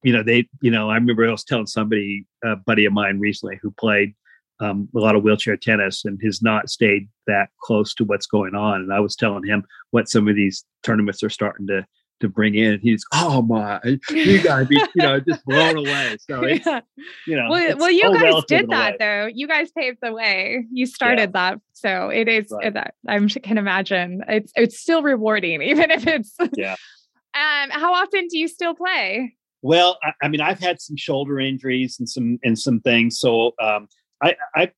you know they you know i remember i was telling somebody a buddy of mine recently who played um, a lot of wheelchair tennis and has not stayed that close to what's going on and i was telling him what some of these tournaments are starting to to bring in he's oh my you [LAUGHS] gotta be you know just blown away so [LAUGHS] it's yeah. you know well, well you guys did that though you guys paved the way you started yeah. that so it is right. that i can imagine it's it's still rewarding [LAUGHS] even if it's yeah um, how often do you still play? Well, I, I, mean, I've had some shoulder injuries and some and some things, so um, I, I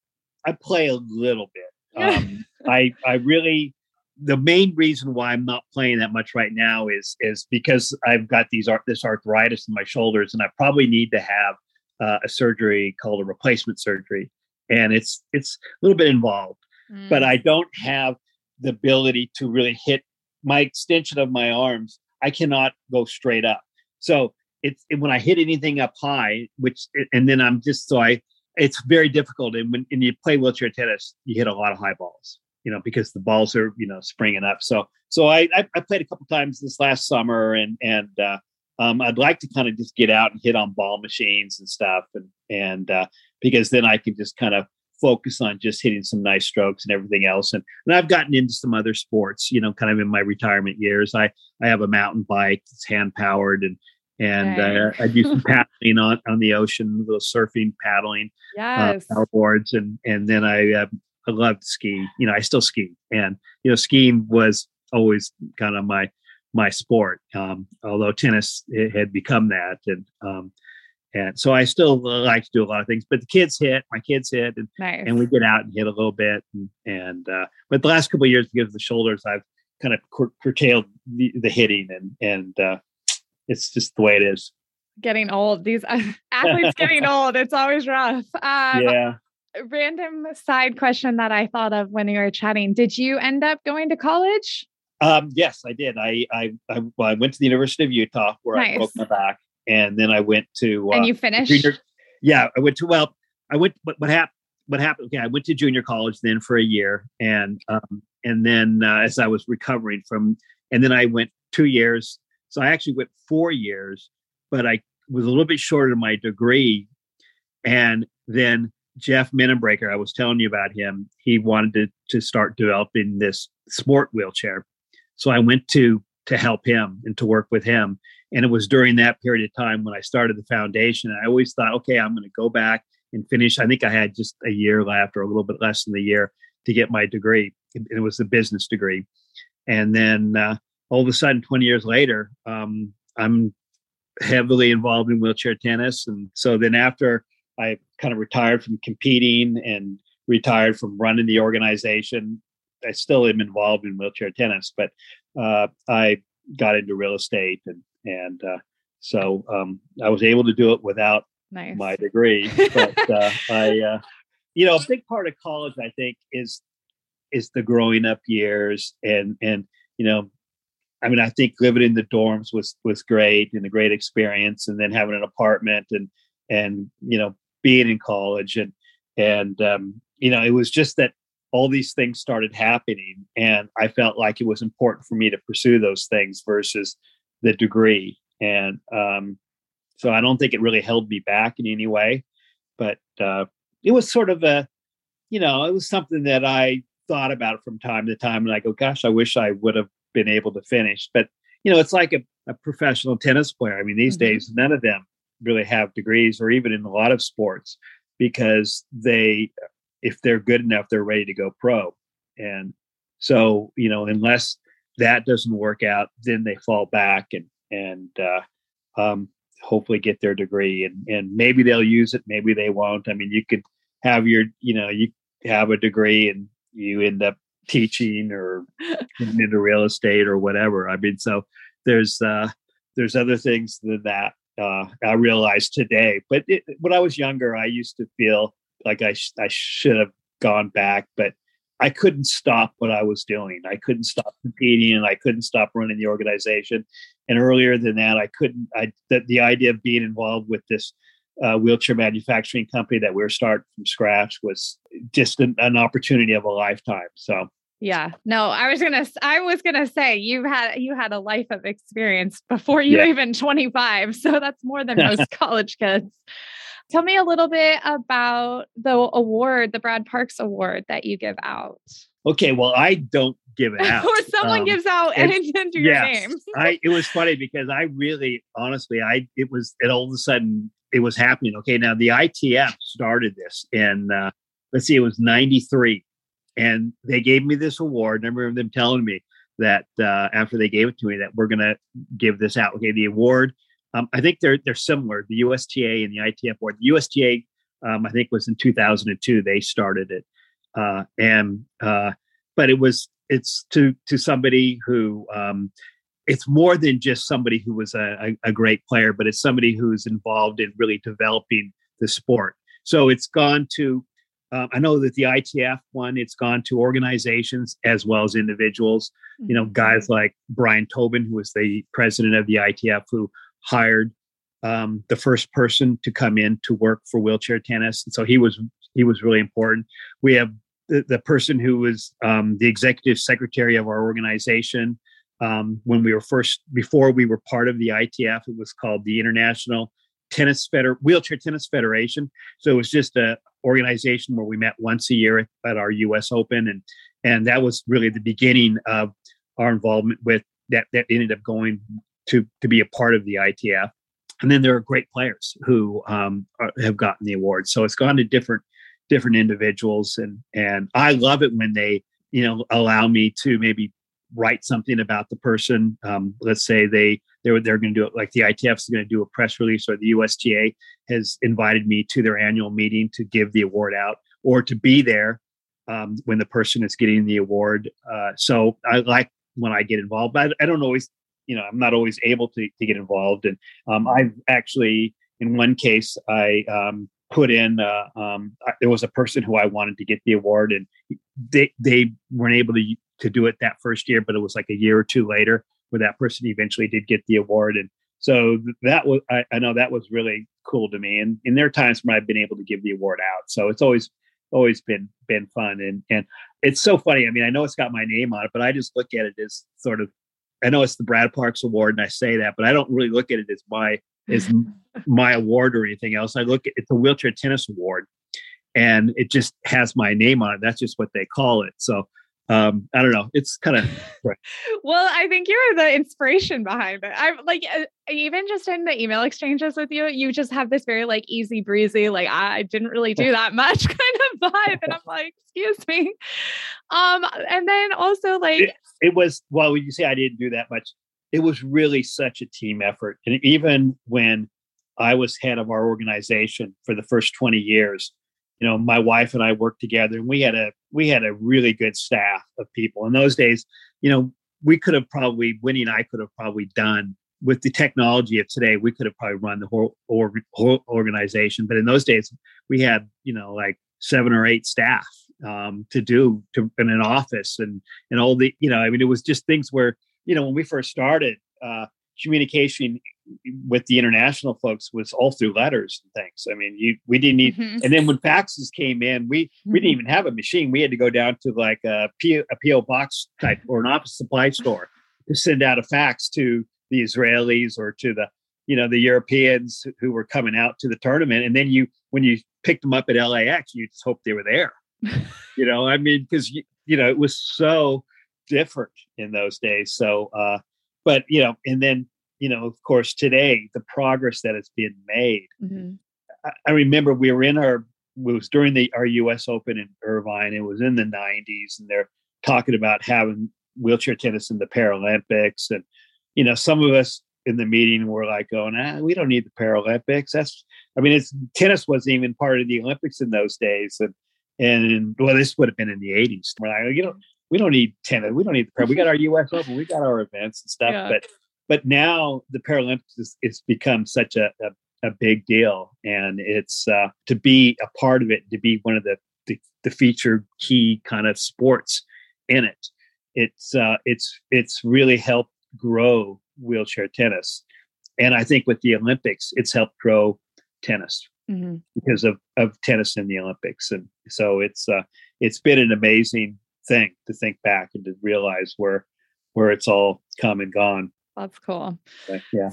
I play a little bit. Um, I I really the main reason why I'm not playing that much right now is is because I've got these this arthritis in my shoulders, and I probably need to have uh, a surgery called a replacement surgery, and it's it's a little bit involved. Mm. But I don't have the ability to really hit my extension of my arms I cannot go straight up. So it's when I hit anything up high, which and then I'm just so I it's very difficult. And when and you play wheelchair tennis, you hit a lot of high balls, you know, because the balls are you know springing up. So so I I, I played a couple times this last summer, and and uh, um, I'd like to kind of just get out and hit on ball machines and stuff, and and uh, because then I can just kind of focus on just hitting some nice strokes and everything else. And, and I've gotten into some other sports, you know, kind of in my retirement years. I, I have a mountain bike that's hand powered and, and uh, I do some [LAUGHS] paddling on, on the ocean, little surfing, paddling, uh, yes. uh, paddle boards. And, and then I, uh, I loved to ski, you know, I still ski and, you know, skiing was always kind of my, my sport. Um, although tennis had become that. And, um, and so I still like to do a lot of things, but the kids hit, my kids hit, and, nice. and we get out and hit a little bit. And, and uh, but the last couple of years, because of the shoulders, I've kind of cur- curtailed the, the, hitting, and and uh, it's just the way it is. Getting old, these uh, [LAUGHS] athletes [LAUGHS] getting old. It's always rough. Um, yeah. Random side question that I thought of when you were chatting: Did you end up going to college? Um, yes, I did. I I I, well, I, went to the University of Utah where nice. I broke my back, and then I went to uh, and you finished. Junior, yeah, I went to well, I went. What, what happened? What happened? Okay, I went to junior college then for a year, and um, and then uh, as I was recovering from, and then I went two years. So I actually went four years but I was a little bit short of my degree. And then Jeff Minnenbraker, I was telling you about him, he wanted to, to start developing this sport wheelchair. So I went to to help him and to work with him. And it was during that period of time when I started the foundation. I always thought, okay, I'm going to go back and finish. I think I had just a year left or a little bit less than a year to get my degree. It was a business degree. And then uh, all of a sudden, 20 years later, um, I'm heavily involved in wheelchair tennis. And so then after I kind of retired from competing and retired from running the organization, I still am involved in wheelchair tennis, but uh, I got into real estate and and uh, so um, I was able to do it without nice. my degree. But uh, [LAUGHS] I, uh, you know, a big part of college, I think, is is the growing up years and and you know I mean, I think living in the dorms was was great and a great experience, and then having an apartment and and you know being in college and and um, you know it was just that all these things started happening, and I felt like it was important for me to pursue those things versus the degree, and um, so I don't think it really held me back in any way, but uh, it was sort of a you know it was something that I thought about from time to time, and I go, gosh, I wish I would have been able to finish. But you know, it's like a, a professional tennis player. I mean, these mm-hmm. days, none of them really have degrees, or even in a lot of sports, because they, if they're good enough, they're ready to go pro. And so, you know, unless that doesn't work out, then they fall back and and uh, um, hopefully get their degree. And and maybe they'll use it, maybe they won't. I mean, you could have your, you know, you have a degree and you end up teaching or [LAUGHS] into real estate or whatever. I mean, so there's uh, there's other things than that. Uh, I realize today, but it, when I was younger, I used to feel like I sh- I should have gone back, but I couldn't stop what I was doing. I couldn't stop competing, and I couldn't stop running the organization. And earlier than that, I couldn't. I the, the idea of being involved with this uh, wheelchair manufacturing company that we are starting from scratch was just an, an opportunity of a lifetime. So yeah. No i was gonna i was gonna say you had you had a life of experience before you yeah. even 25 so that's more than most [LAUGHS] college kids. Tell me a little bit about the award the brad parks award that you give out. Okay well i don't give it [LAUGHS] out or someone um, gives out and it's into your name. I it was funny [LAUGHS] because i really honestly i it was it all of a sudden it was happening. Okay, now the ITF started this, and uh, let's see, it was '93, and they gave me this award. And I remember them telling me that uh, after they gave it to me, that we're going to give this out. Okay, the award. Um, I think they're they're similar. The USTA and the ITF award. The USTA, um, I think, was in 2002. They started it, uh, and uh, but it was it's to to somebody who um, it's more than just somebody who was a, a, great player, but it's somebody who's involved in really developing the sport. So it's gone to, um, I know that the ITF one, it's gone to organizations as well as individuals. Mm-hmm. You know, mm-hmm. guys like Brian Tobin, who was the president of the ITF, who hired um, the first person to come in to work for wheelchair tennis, and so he was he was really important. We have the, the person who was um, the executive secretary of our organization um, when we were first before we were part of the ITF. It was called the International Tennis Feder Wheelchair Tennis Federation. So it was just a organization where we met once a year at, our U.S. Open, and and that was really the beginning of our involvement with that. That ended up going to to be a part of the ITF. And then there are great players who um, are, have gotten the award. So it's gone to different different individuals, and and I love it when they you know allow me to maybe write something about the person. Um, let's say they they're they're going to do it like the ITF is going to do a press release, or the USTA has invited me to their annual meeting to give the award out, or to be there um, when the person is getting the award. Uh, so I like when I get involved, but I, I, don't always, you know, I'm not always able to to get involved. And um, I've actually, in one case, I um, put in uh, um, there was a person who I wanted to get the award, and they they weren't able to to do it that first year, but it was like a year or two later where that person eventually did get the award. And so that was, I, I know that was really cool to me. And, and there are times when I've been able to give the award out. So it's always, always been, been fun. And, and it's so funny. I mean, I know it's got my name on it, but I just look at it as sort of, I know it's the Brad Parks Award and I say that, but I don't really look at it as my is [LAUGHS] my award or anything else. I look at it's a wheelchair tennis award, and it just has my name on it. That's just what they call it. So um, I don't know. It's kind of [LAUGHS] right. well. I think you're the inspiration behind it. I'm like, uh, even just in the email exchanges with you, you just have this very like easy breezy, like I didn't really do that much [LAUGHS] kind of vibe, and [LAUGHS] I'm like, excuse me. Um, and then also like it, it was. Well, when you say I didn't do that much, it was really such a team effort, and even when I was head of our organization for the first 20 years, you know my wife and i worked together and we had a we had a really good staff of people. In those days you know we could have probably winnie and i could have probably done with the technology of today we could have probably run the whole, or, whole organization. But in those days we had you know like seven or eight staff um, to do to in an office and and all the you know i mean it was just things where you know when we first started uh, communication with the international folks was all through letters and things. I mean, you we didn't need, mm-hmm. and then when faxes came in, we we didn't mm-hmm. even have a machine. We had to go down to like a PO, a PO box type or an office supply store to send out a fax to the Israelis or to the you know the Europeans who were coming out to the tournament. And then you when you picked them up at LAX, you just hope they were there. [LAUGHS] you know, I mean, because you, you know it was so different in those days. So, uh, but you know, and then you know, of course, today the progress that has been made. Mm-hmm. I, I, remember we were in our it was during the our U.S. Open in Irvine. It was in the '90s, and they're talking about having wheelchair tennis in the Paralympics, and you know, some of us in the meeting were like going, ah, we don't need the Paralympics. That's, I mean, it's tennis wasn't even part of the Olympics in those days, and and well, this would have been in the '80s. We're like, you know, we don't need tennis. We don't need the. We got our U.S. Open. We got our events and stuff, yeah. but but now the Paralympics is, it's become such a, a, a, big deal, and it's uh, to be a part of it, to be one of the the, the featured key kind of sports in it. It's uh, it's it's really helped grow wheelchair tennis, and I think with the Olympics, it's helped grow tennis mm-hmm. because of of tennis in the Olympics, and so it's uh, it's been an amazing thing to think back and to realize where where it's all come and gone. That's cool. Yeah.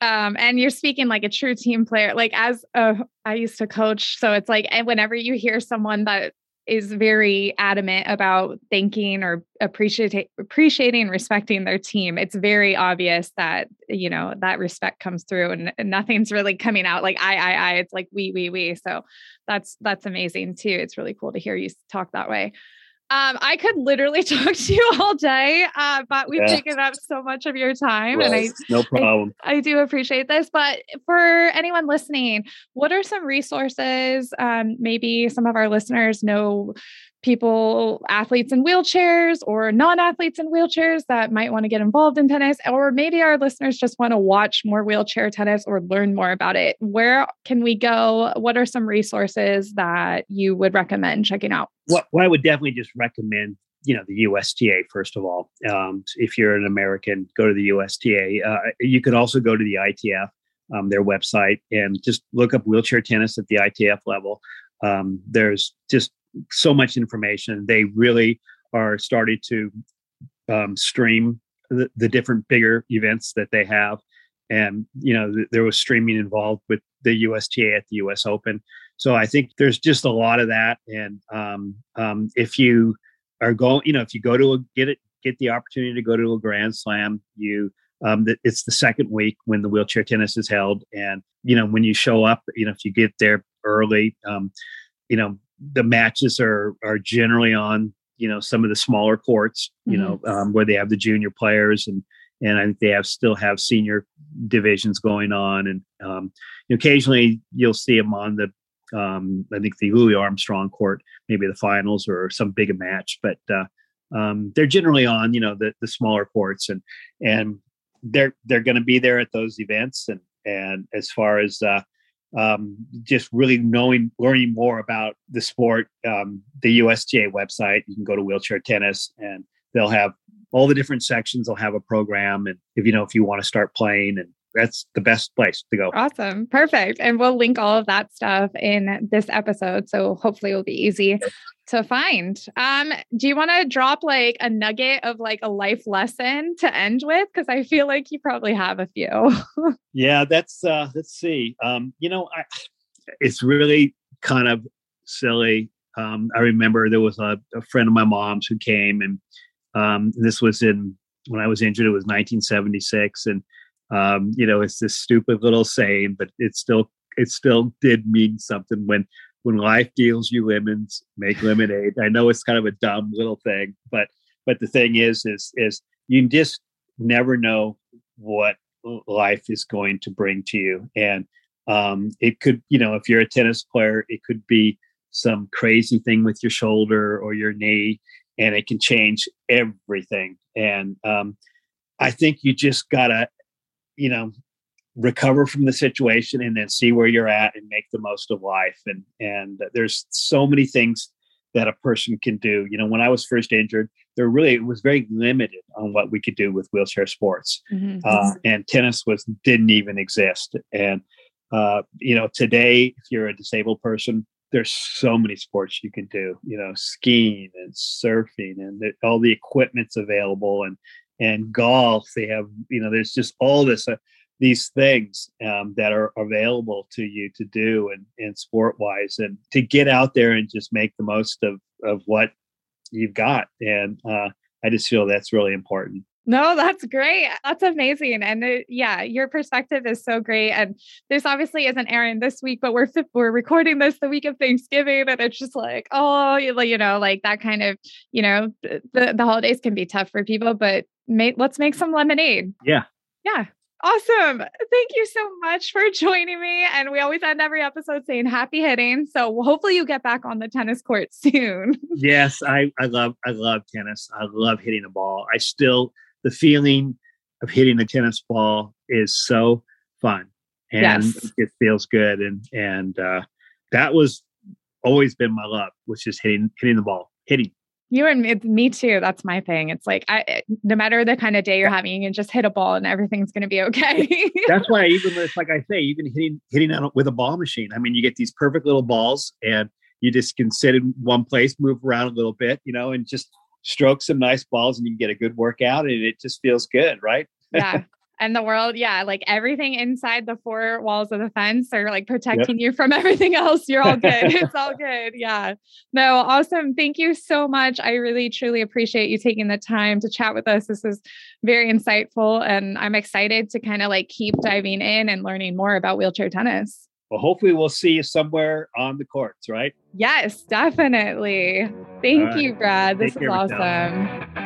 Um, and you're speaking like a true team player. Like as a, I used to coach, so it's like, and whenever you hear someone that is very adamant about thanking or appreciating appreciating respecting their team it's very obvious that you know that respect comes through and, and, nothing's really coming out like i i i it's like we we we so that's that's amazing too it's really cool to hear you talk that way um, I could literally [LAUGHS] talk to you all day, uh, but we've yeah. taken up so much of your time, and I no problem. I, I, do appreciate this. But for anyone listening, what are some resources? Um, maybe some of our listeners know people, athletes in wheelchairs or non athletes in wheelchairs that might want to get involved in tennis, or maybe our listeners just want to watch more wheelchair tennis or learn more about it. Where can we go? What are some resources that you would recommend checking out? What, what I would definitely just recommend you know the USTA first of all. Um, if you're an American, go to the USTA. Uh, you could also go to the ITF, um, their website, and just look up wheelchair tennis at the ITF level. Um, there's just so much information. They really are starting to um, stream the, the, different bigger events that they have. And, you know, th- there was streaming involved with the USTA at the US Open. So I think there's just a lot of that. And um, um, if you are going, you know, if you go to a, get it, get the opportunity to go to a Grand Slam, you um, it's the second week when the wheelchair tennis is held, and you know when you show up, you know if you get there early, um, you know the matches are are generally on you know some of the smaller courts you mm-hmm. know um, where they have the junior players and and I think they have still have senior divisions going on. And um, occasionally you'll see them on the um, I think the Louis Armstrong court maybe the finals or some big match. But uh, um, they're generally on you know the the smaller courts and and they're they're going to be there at those events. And and as far as uh, um, just really knowing, learning more about the sport, um, the USTA website, you can go to wheelchair tennis and they'll have all the different sections. They'll have a program. And if you know, if you want to start playing and that's the best place to go. Awesome. Perfect. And we'll link all of that stuff in this episode. So hopefully it'll be easy. To find. Um, do you want to drop like a nugget of like a life lesson to end with? Because I feel like you probably have a few. [LAUGHS] yeah, that's uh let's see. Um, you know, I it's really kind of silly. Um, I remember there was a, a friend of my mom's who came and um, this was in when I was injured, it was 1976. And um, you know, it's this stupid little saying, but it still it still did mean something when when life deals you lemons, make lemonade. I know it's kind of a dumb little thing, but but the thing is, is is you just never know what life is going to bring to you, and um, it could, you know, if you're a tennis player, it could be some crazy thing with your shoulder or your knee, and it can change everything. And um, I think you just gotta, you know, recover from the situation and then see where you're at and make the most of life. And and there's so many things that a person can do. You know when i was first injured there really it was very limited on what we could do with wheelchair sports. Mm-hmm. uh, and tennis was didn't even exist. And uh, you know today if you're a disabled person there's so many sports you can do you know skiing and surfing and the, all the equipment's available and and golf. They have you know there's just all this uh, these things um, that are available to you to do and, and sport wise and to get out there and just make the most of, of what you've got. And uh, I just feel that's really important. No, that's great. That's amazing. And it, uh, yeah, your perspective is so great. And this obviously isn't airing this week, but we're we're recording this the week of Thanksgiving, and it's just like, oh, you know, like that kind of, you know, the the holidays can be tough for people, but make let's make some lemonade. Yeah. Yeah. Awesome. Thank you so much for [LAUGHS] joining me. And we always end every episode saying happy hitting. So hopefully you get back on the tennis court [LAUGHS] soon. yes, I, I love I love tennis. I love hitting a ball. I still the feeling of hitting a tennis ball is so fun. And yes. it feels good. And and uh that was always been my love, which is hitting hitting the ball, hitting. You and me, me too. That's my thing. It's like I, eh, no matter the kind of day you're having, you can just hit a ball and everything's going to be okay. That's why even it's like I say, even hitting hitting out with a ball machine. I mean, you get these perfect little balls, and you just can sit in one place, move around a little bit, you know, and just stroke some nice balls, and you can get a good workout, and it just feels good, right? yeah, [LAUGHS] and the world yeah like everything inside the four walls of the fence are like protecting yep. you from [LAUGHS] everything else. You're all good. [LAUGHS] It's all good. Yeah. No awesome. Thank you so much. I really truly appreciate you taking the time to chat with us. This is very insightful and i'm excited to kind of like keep diving in and learning more about wheelchair tennis. Well hopefully we'll see you somewhere on the courts right? Yes definitely. Thank right. you brad. This Take is awesome